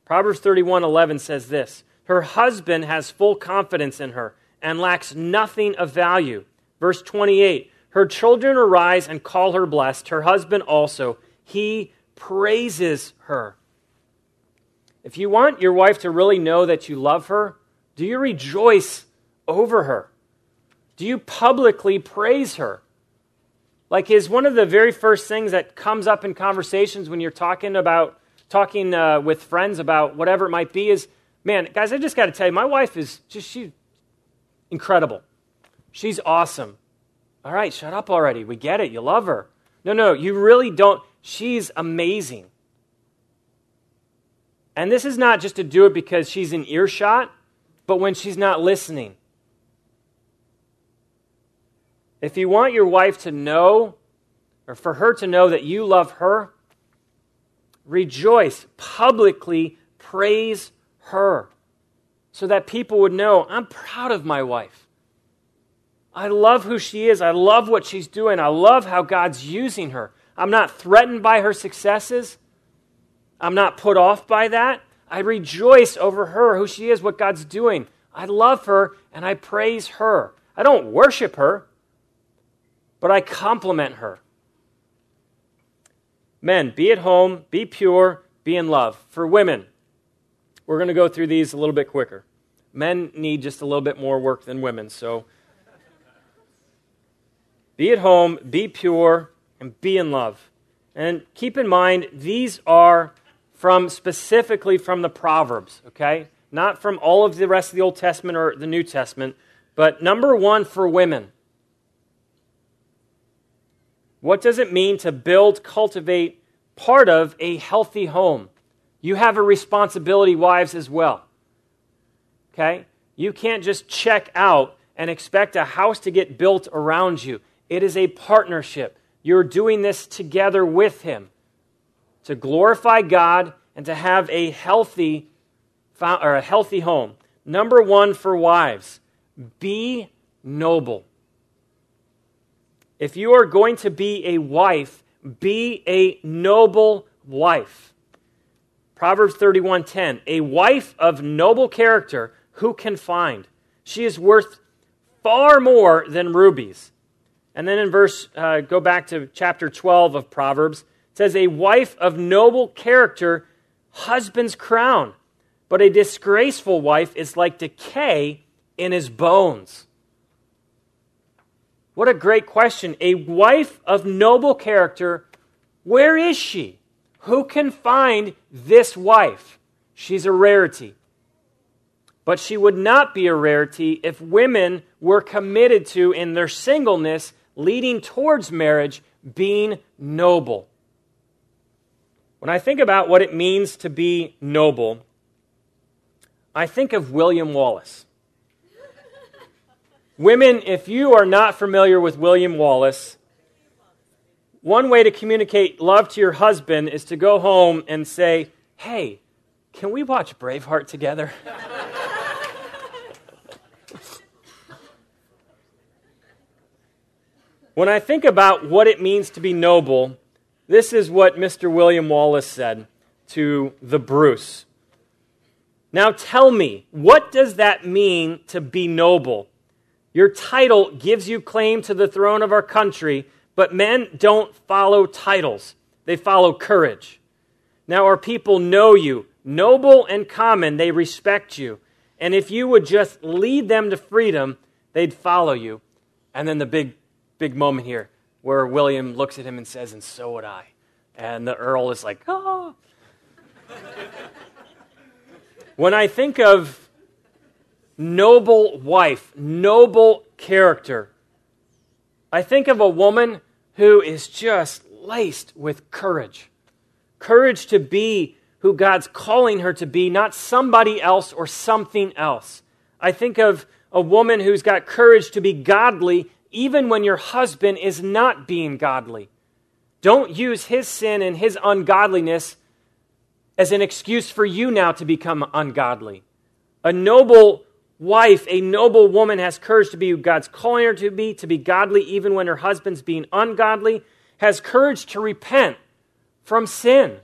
Proverbs 31:11 says this, her husband has full confidence in her and lacks nothing of value. Verse 28, her children arise and call her blessed, her husband also. He praises her. If you want your wife to really know that you love her, do you rejoice over her? Do you publicly praise her? Like, is one of the very first things that comes up in conversations when you're talking about talking uh, with friends about whatever it might be is, man, guys, I just got to tell you, my wife is just she's incredible. She's awesome. All right, shut up already. We get it. You love her. No, no, you really don't. She's amazing. And this is not just to do it because she's in earshot, but when she's not listening. If you want your wife to know, or for her to know that you love her, rejoice, publicly praise her, so that people would know I'm proud of my wife. I love who she is. I love what she's doing. I love how God's using her. I'm not threatened by her successes. I'm not put off by that. I rejoice over her, who she is, what God's doing. I love her and I praise her. I don't worship her, but I compliment her. Men, be at home, be pure, be in love. For women, we're going to go through these a little bit quicker. Men need just a little bit more work than women, so be at home, be pure, and be in love. And keep in mind, these are from specifically from the Proverbs, okay? Not from all of the rest of the Old Testament or the New Testament, but number one for women. What does it mean to build, cultivate part of a healthy home? You have a responsibility, wives, as well. Okay? You can't just check out and expect a house to get built around you. It is a partnership. You're doing this together with Him to glorify God and to have a healthy or a healthy home. Number 1 for wives, be noble. If you are going to be a wife, be a noble wife. Proverbs 31:10, a wife of noble character who can find? She is worth far more than rubies. And then in verse, uh, go back to chapter 12 of Proverbs, it says, A wife of noble character, husband's crown. But a disgraceful wife is like decay in his bones. What a great question. A wife of noble character, where is she? Who can find this wife? She's a rarity. But she would not be a rarity if women were committed to, in their singleness, leading towards marriage being noble. When I think about what it means to be noble, I think of William Wallace. Women, if you are not familiar with William Wallace, one way to communicate love to your husband is to go home and say, Hey, can we watch Braveheart together? When I think about what it means to be noble, this is what Mr. William Wallace said to the Bruce. Now tell me, what does that mean to be noble? Your title gives you claim to the throne of our country, but men don't follow titles, they follow courage. Now our people know you, noble and common, they respect you. And if you would just lead them to freedom, they'd follow you. And then the big big moment here where William looks at him and says, And so would I. And the Earl is like, Oh. when I think of noble wife, noble character, I think of a woman who is just laced with courage. Courage to be who God's calling her to be, not somebody else or something else. I think of a woman who's got courage to be godly even when your husband is not being godly. Don't use his sin and his ungodliness as an excuse for you now to become ungodly. A noble wife, a noble woman has courage to be who God's calling her to be, to be godly even when her husband's being ungodly, has courage to repent from sin.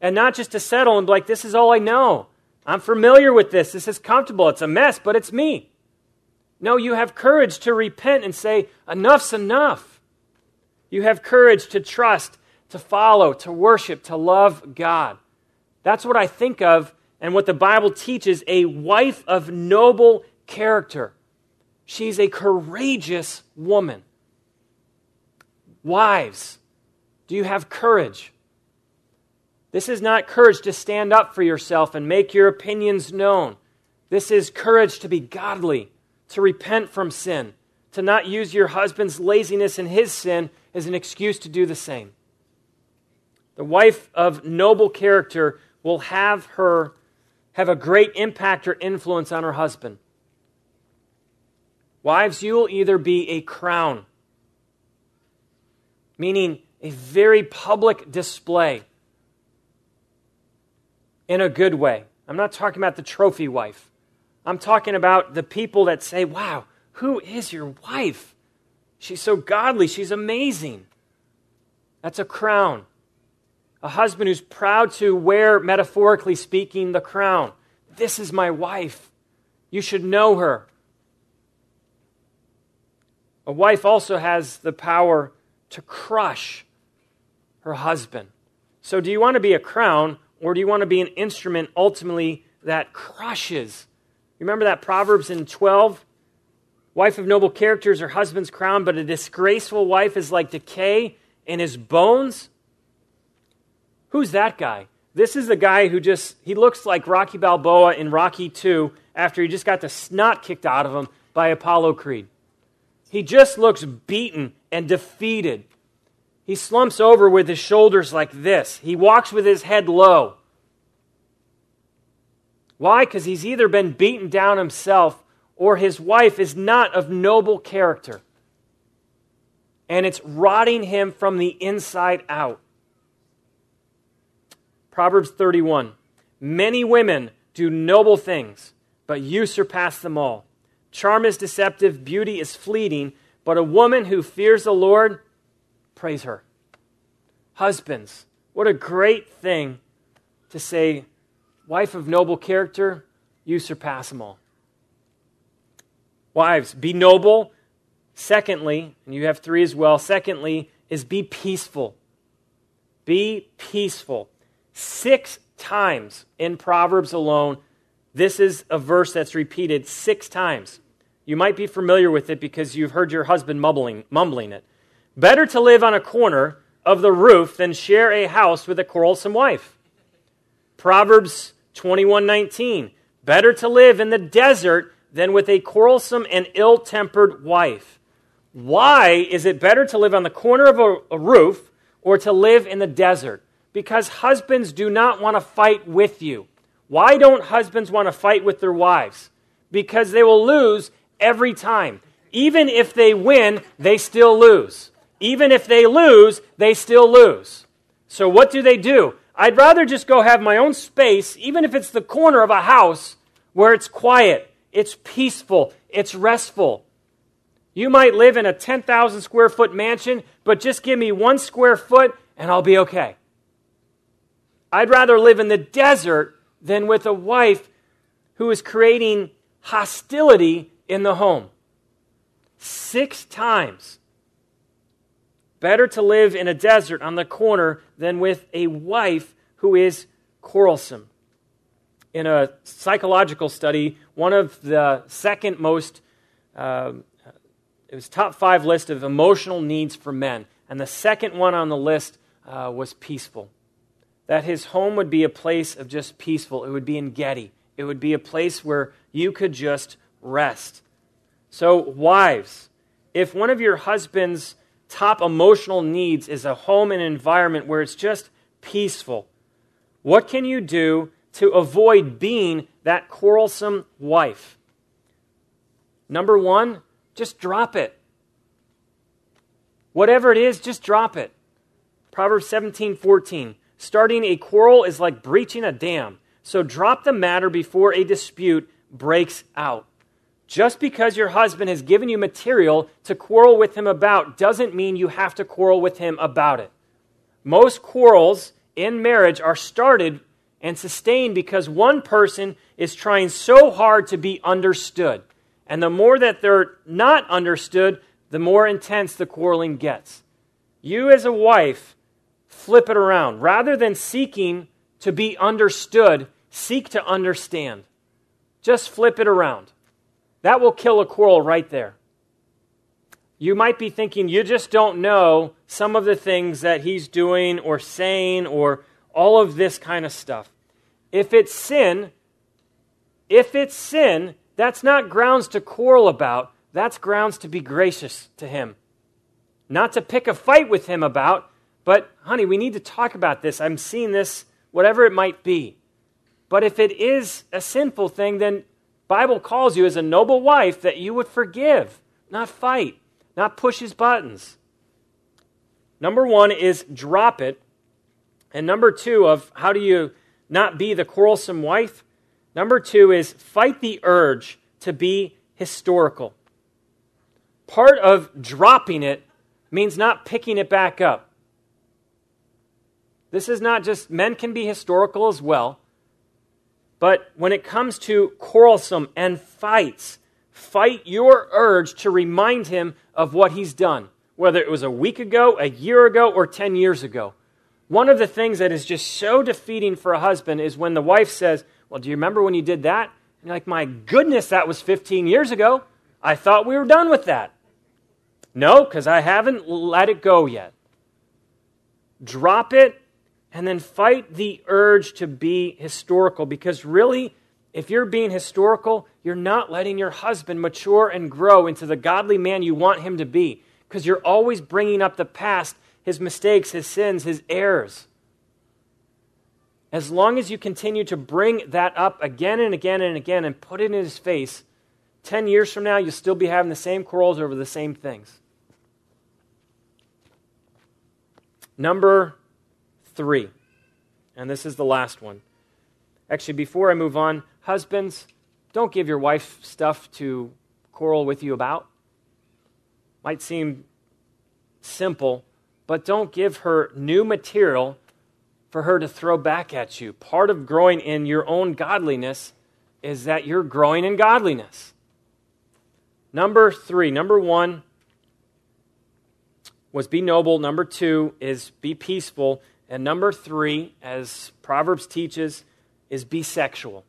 And not just to settle and be like, this is all I know. I'm familiar with this. This is comfortable. It's a mess, but it's me. No, you have courage to repent and say, enough's enough. You have courage to trust, to follow, to worship, to love God. That's what I think of and what the Bible teaches a wife of noble character. She's a courageous woman. Wives, do you have courage? This is not courage to stand up for yourself and make your opinions known. This is courage to be godly, to repent from sin, to not use your husband's laziness and his sin as an excuse to do the same. The wife of noble character will have her have a great impact or influence on her husband. Wives, you will either be a crown, meaning a very public display in a good way. I'm not talking about the trophy wife. I'm talking about the people that say, wow, who is your wife? She's so godly. She's amazing. That's a crown. A husband who's proud to wear, metaphorically speaking, the crown. This is my wife. You should know her. A wife also has the power to crush her husband. So, do you want to be a crown or do you want to be an instrument ultimately that crushes? Remember that Proverbs in 12? Wife of noble character is her husband's crown, but a disgraceful wife is like decay in his bones. Who's that guy? This is the guy who just, he looks like Rocky Balboa in Rocky 2 after he just got the snot kicked out of him by Apollo Creed. He just looks beaten and defeated. He slumps over with his shoulders like this. He walks with his head low. Why? Because he's either been beaten down himself or his wife is not of noble character. And it's rotting him from the inside out. Proverbs 31 Many women do noble things, but you surpass them all. Charm is deceptive, beauty is fleeting, but a woman who fears the Lord praise her. Husbands, what a great thing to say, wife of noble character, you surpass them all. Wives, be noble. Secondly, and you have three as well, secondly, is be peaceful. Be peaceful. Six times in Proverbs alone, this is a verse that's repeated six times. You might be familiar with it because you've heard your husband mumbling, mumbling it. Better to live on a corner of the roof than share a house with a quarrelsome wife. Proverbs 21:19 Better to live in the desert than with a quarrelsome and ill-tempered wife. Why is it better to live on the corner of a, a roof or to live in the desert? Because husbands do not want to fight with you. Why don't husbands want to fight with their wives? Because they will lose every time. Even if they win, they still lose. Even if they lose, they still lose. So what do they do? I'd rather just go have my own space, even if it's the corner of a house where it's quiet, it's peaceful, it's restful. You might live in a 10,000 square foot mansion, but just give me one square foot and I'll be okay. I'd rather live in the desert than with a wife who is creating hostility in the home. Six times. Better to live in a desert on the corner than with a wife who is quarrelsome. In a psychological study, one of the second most, uh, it was top five list of emotional needs for men. And the second one on the list uh, was peaceful. That his home would be a place of just peaceful. It would be En Gedi. It would be a place where you could just rest. So, wives, if one of your husband's top emotional needs is a home and environment where it's just peaceful, what can you do to avoid being that quarrelsome wife? Number one, just drop it. Whatever it is, just drop it. Proverbs 17 14. Starting a quarrel is like breaching a dam. So drop the matter before a dispute breaks out. Just because your husband has given you material to quarrel with him about doesn't mean you have to quarrel with him about it. Most quarrels in marriage are started and sustained because one person is trying so hard to be understood. And the more that they're not understood, the more intense the quarreling gets. You, as a wife, flip it around. Rather than seeking to be understood, seek to understand. Just flip it around. That will kill a quarrel right there. You might be thinking you just don't know some of the things that he's doing or saying or all of this kind of stuff. If it's sin, if it's sin, that's not grounds to quarrel about. That's grounds to be gracious to him. Not to pick a fight with him about, but honey, we need to talk about this. I'm seeing this, whatever it might be. But if it is a sinful thing, then Bible calls you as a noble wife that you would forgive, not fight, not push his buttons. Number one is drop it. And number two, of how do you not be the quarrelsome wife? Number two is fight the urge to be historical. Part of dropping it means not picking it back up. This is not just, men can be historical as well. But when it comes to quarrelsome and fights, fight your urge to remind him of what he's done, whether it was a week ago, a year ago, or 10 years ago. One of the things that is just so defeating for a husband is when the wife says, Well, do you remember when you did that? And you're like, My goodness, that was 15 years ago. I thought we were done with that. No, because I haven't let it go yet. Drop it and then fight the urge to be historical because really, if you're being historical, you're not letting your husband mature and grow into the godly man you want him to be because you're always bringing up the past, his mistakes, his sins, his errors. As long as you continue to bring that up again and again and again and put it in his face, 10 years from now, you'll still be having the same quarrels over the same things. Number three, and this is the last one. Actually, before I move on, husbands, don't give your wife stuff to quarrel with you about. Might seem simple, but don't give her new material for her to throw back at you. Part of growing in your own godliness is that you're growing in godliness. Number three, number one, was be noble. Number two is be peaceful. And number three, as Proverbs teaches, is be sexual.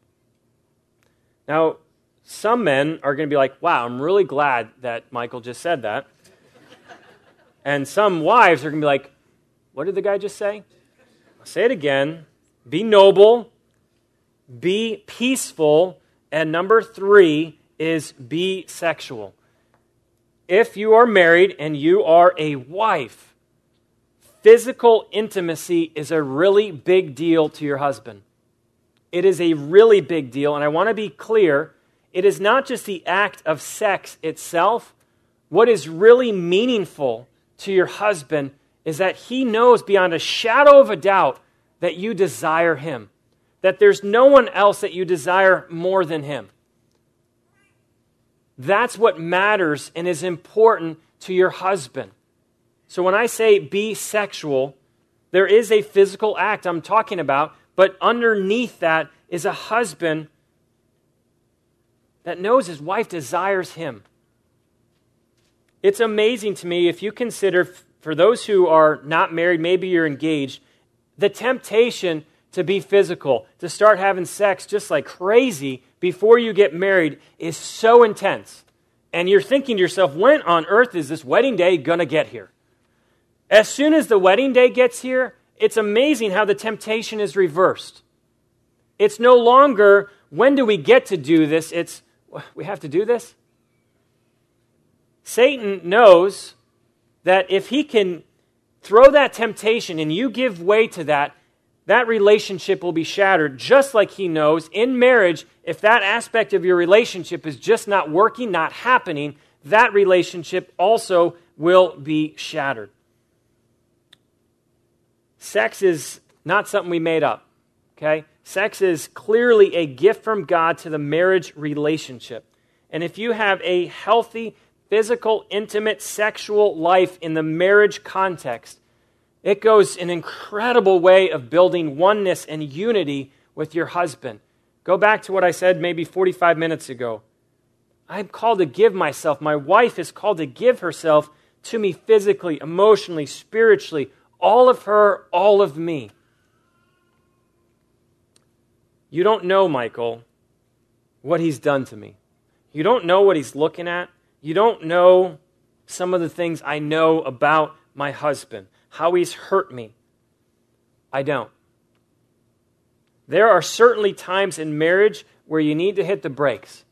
Now, some men are going to be like, wow, I'm really glad that Michael just said that. and some wives are going to be like, what did the guy just say? I'll say it again. Be noble, be peaceful, and number three is be sexual if you are married and you are a wife, physical intimacy is a really big deal to your husband. It is a really big deal. And I want to be clear it is not just the act of sex itself. What is really meaningful to your husband is that he knows beyond a shadow of a doubt that you desire him, that there's no one else that you desire more than him. That's what matters and is important to your husband. So when I say be sexual, there is a physical act I'm talking about, but underneath that is a husband that knows his wife desires him. It's amazing to me if you consider, for those who are not married, maybe you're engaged, the temptation to be physical, to start having sex just like crazy before you get married is so intense. And you're thinking to yourself, when on earth is this wedding day going to get here? As soon as the wedding day gets here, it's amazing how the temptation is reversed. It's no longer, when do we get to do this? It's, we have to do this? Satan knows that if he can throw that temptation and you give way to that, that relationship will be shattered, just like he knows in marriage, if that aspect of your relationship is just not working, not happening, that relationship also will be shattered. Sex is not something we made up, okay? Sex is clearly a gift from God to the marriage relationship. And if you have a healthy, physical, intimate, sexual life in the marriage context, It goes an incredible way of building oneness and unity with your husband. Go back to what I said maybe 45 minutes ago. I'm called to give myself. My wife is called to give herself to me physically, emotionally, spiritually, all of her, all of me. You don't know, Michael, what he's done to me. You don't know what he's looking at. You don't know some of the things I know about my husband, how he's hurt me. I don't. There are certainly times in marriage where you need to hit the brakes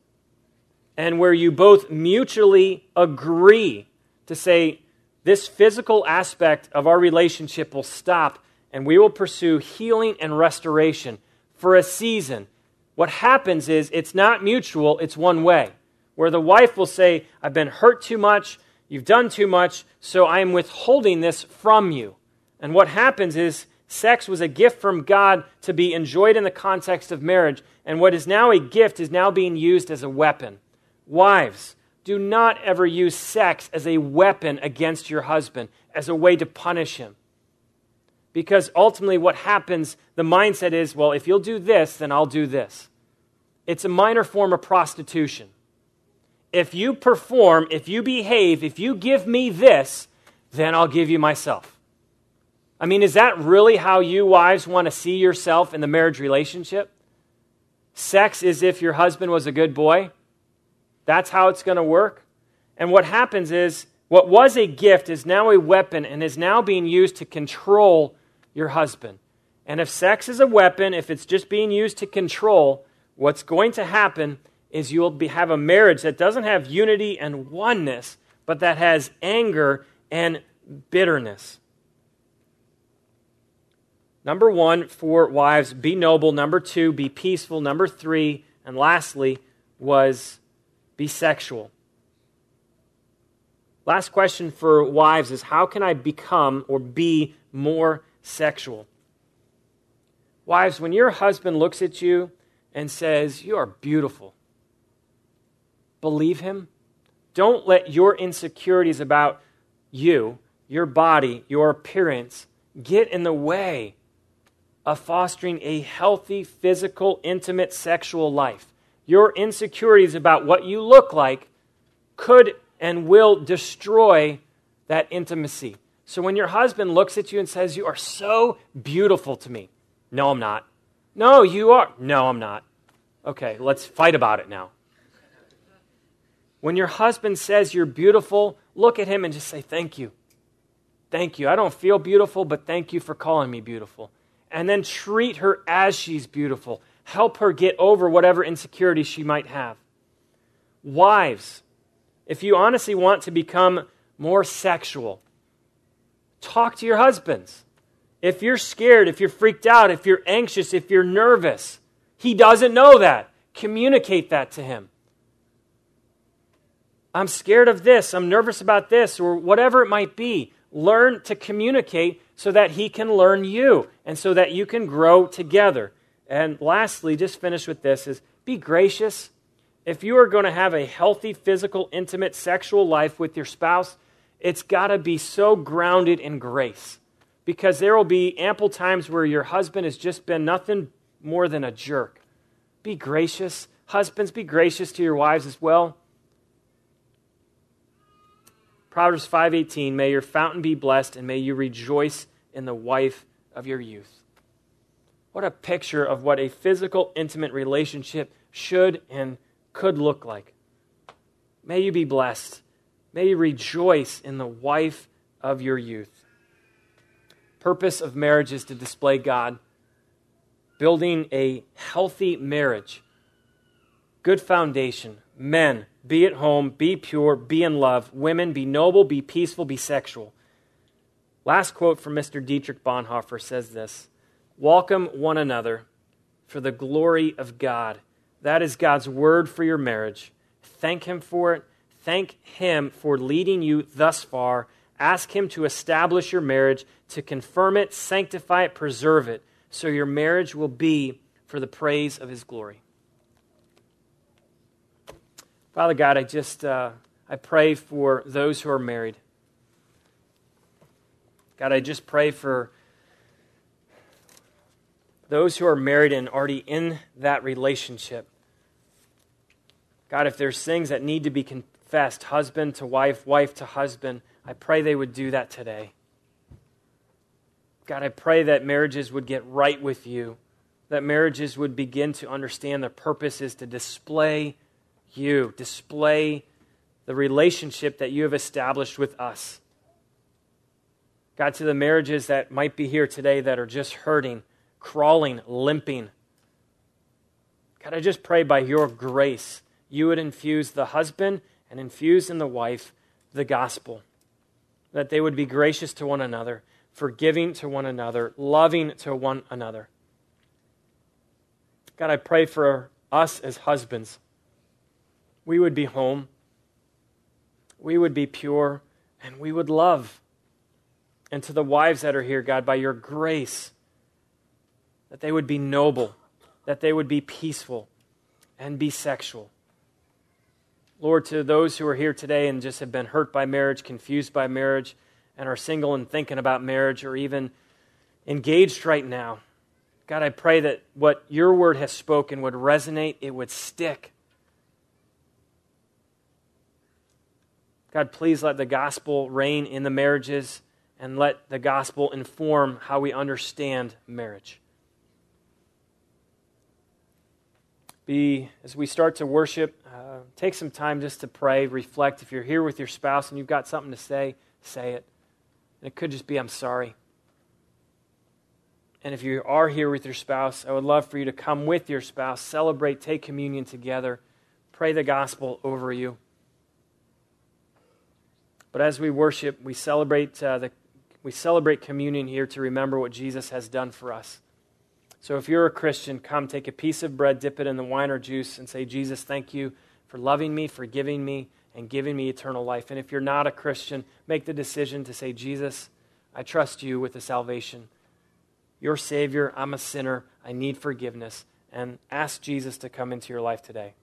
and where you both mutually agree to say, this physical aspect of our relationship will stop and we will pursue healing and restoration for a season. What happens is it's not mutual, it's one way. Where the wife will say, I've been hurt too much, you've done too much, so I am withholding this from you. And what happens is sex was a gift from God to be enjoyed in the context of marriage, and what is now a gift is now being used as a weapon. Wives, do not ever use sex as a weapon against your husband, as a way to punish him. Because ultimately, what happens, the mindset is, well, if you'll do this, then I'll do this. It's a minor form of prostitution. If you perform, if you behave, if you give me this, then I'll give you myself. I mean, is that really how you wives want to see yourself in the marriage relationship? Sex is if your husband was a good boy that's how it's going to work. And what happens is, what was a gift is now a weapon and is now being used to control your husband. And if sex is a weapon, if it's just being used to control, what's going to happen is you'll be, have a marriage that doesn't have unity and oneness, but that has anger and bitterness. Number one, for wives, be noble. Number two, be peaceful. Number three, and lastly, was be sexual. Last question for wives is how can I become or be more sexual? Wives, when your husband looks at you and says, You are beautiful, believe him. Don't let your insecurities about you, your body, your appearance get in the way of fostering a healthy, physical, intimate, sexual life your insecurities about what you look like could and will destroy that intimacy. So when your husband looks at you and says, You are so beautiful to me, no, I'm not. No, you are. No, I'm not. Okay, let's fight about it now. When your husband says you're beautiful, look at him and just say, Thank you. Thank you. I don't feel beautiful, but thank you for calling me beautiful. And then treat her as she's beautiful help her get over whatever insecurities she might have. Wives, if you honestly want to become more sexual, talk to your husbands. If you're scared, if you're freaked out, if you're anxious, if you're nervous, he doesn't know that. Communicate that to him. I'm scared of this, I'm nervous about this, or whatever it might be. Learn to communicate so that he can learn you and so that you can grow together. And lastly, just finish with this is be gracious. If you are going to have a healthy, physical, intimate, sexual life with your spouse, it's got to be so grounded in grace. Because there will be ample times where your husband has just been nothing more than a jerk. Be gracious. Husbands, be gracious to your wives as well. Proverbs 5:18 May your fountain be blessed and may you rejoice in the wife of your youth. What a picture of what a physical, intimate relationship should and could look like. May you be blessed. May you rejoice in the wife of your youth. Purpose of marriage is to display God. Building a healthy marriage. Good foundation. Men, be at home, be pure, be in love. Women, be noble, be peaceful, be sexual. Last quote from Mr. Dietrich Bonhoeffer says this Welcome one another for the glory of God. That is God's word for your marriage. Thank Him for it. Thank Him for leading you thus far. Ask Him to establish your marriage, to confirm it, sanctify it, preserve it, so your marriage will be for the praise of His glory. Father God, I just uh, I pray for those who are married. God, I just pray for those who are married and already in that relationship. God, if there's things that need to be confessed, husband to wife, wife to husband, I pray they would do that today. God, I pray that marriages would get right with you, that marriages would begin to understand their purpose is to display you, display the relationship that you have established with us. God, to the marriages that might be here today that are just hurting, crawling, limping. God, I just pray by your grace, you would infuse the husband and infuse in the wife the gospel, that they would be gracious to one another, forgiving to one another, loving to one another. God, I pray for us as husbands. We would be home, we would be pure, and we would love and to the wives that are here, God, by your grace, that they would be noble, that they would be peaceful, and be sexual. Lord, to those who are here today and just have been hurt by marriage, confused by marriage, and are single and thinking about marriage, or even engaged right now, God, I pray that what your word has spoken would resonate, it would stick. God, please let the gospel reign in the marriages and let the gospel inform how we understand marriage. Be, as we start to worship, uh, take some time just to pray, reflect. If you're here with your spouse and you've got something to say, say it. And it could just be, I'm sorry. And if you are here with your spouse, I would love for you to come with your spouse, celebrate, take communion together, pray the gospel over you. But as we worship, we celebrate uh, the we celebrate communion here to remember what Jesus has done for us. So if you're a Christian, come take a piece of bread, dip it in the wine or juice, and say, Jesus, thank you for loving me, forgiving me, and giving me eternal life. And if you're not a Christian, make the decision to say, Jesus, I trust you with the salvation. You're Savior. I'm a sinner. I need forgiveness. And ask Jesus to come into your life today.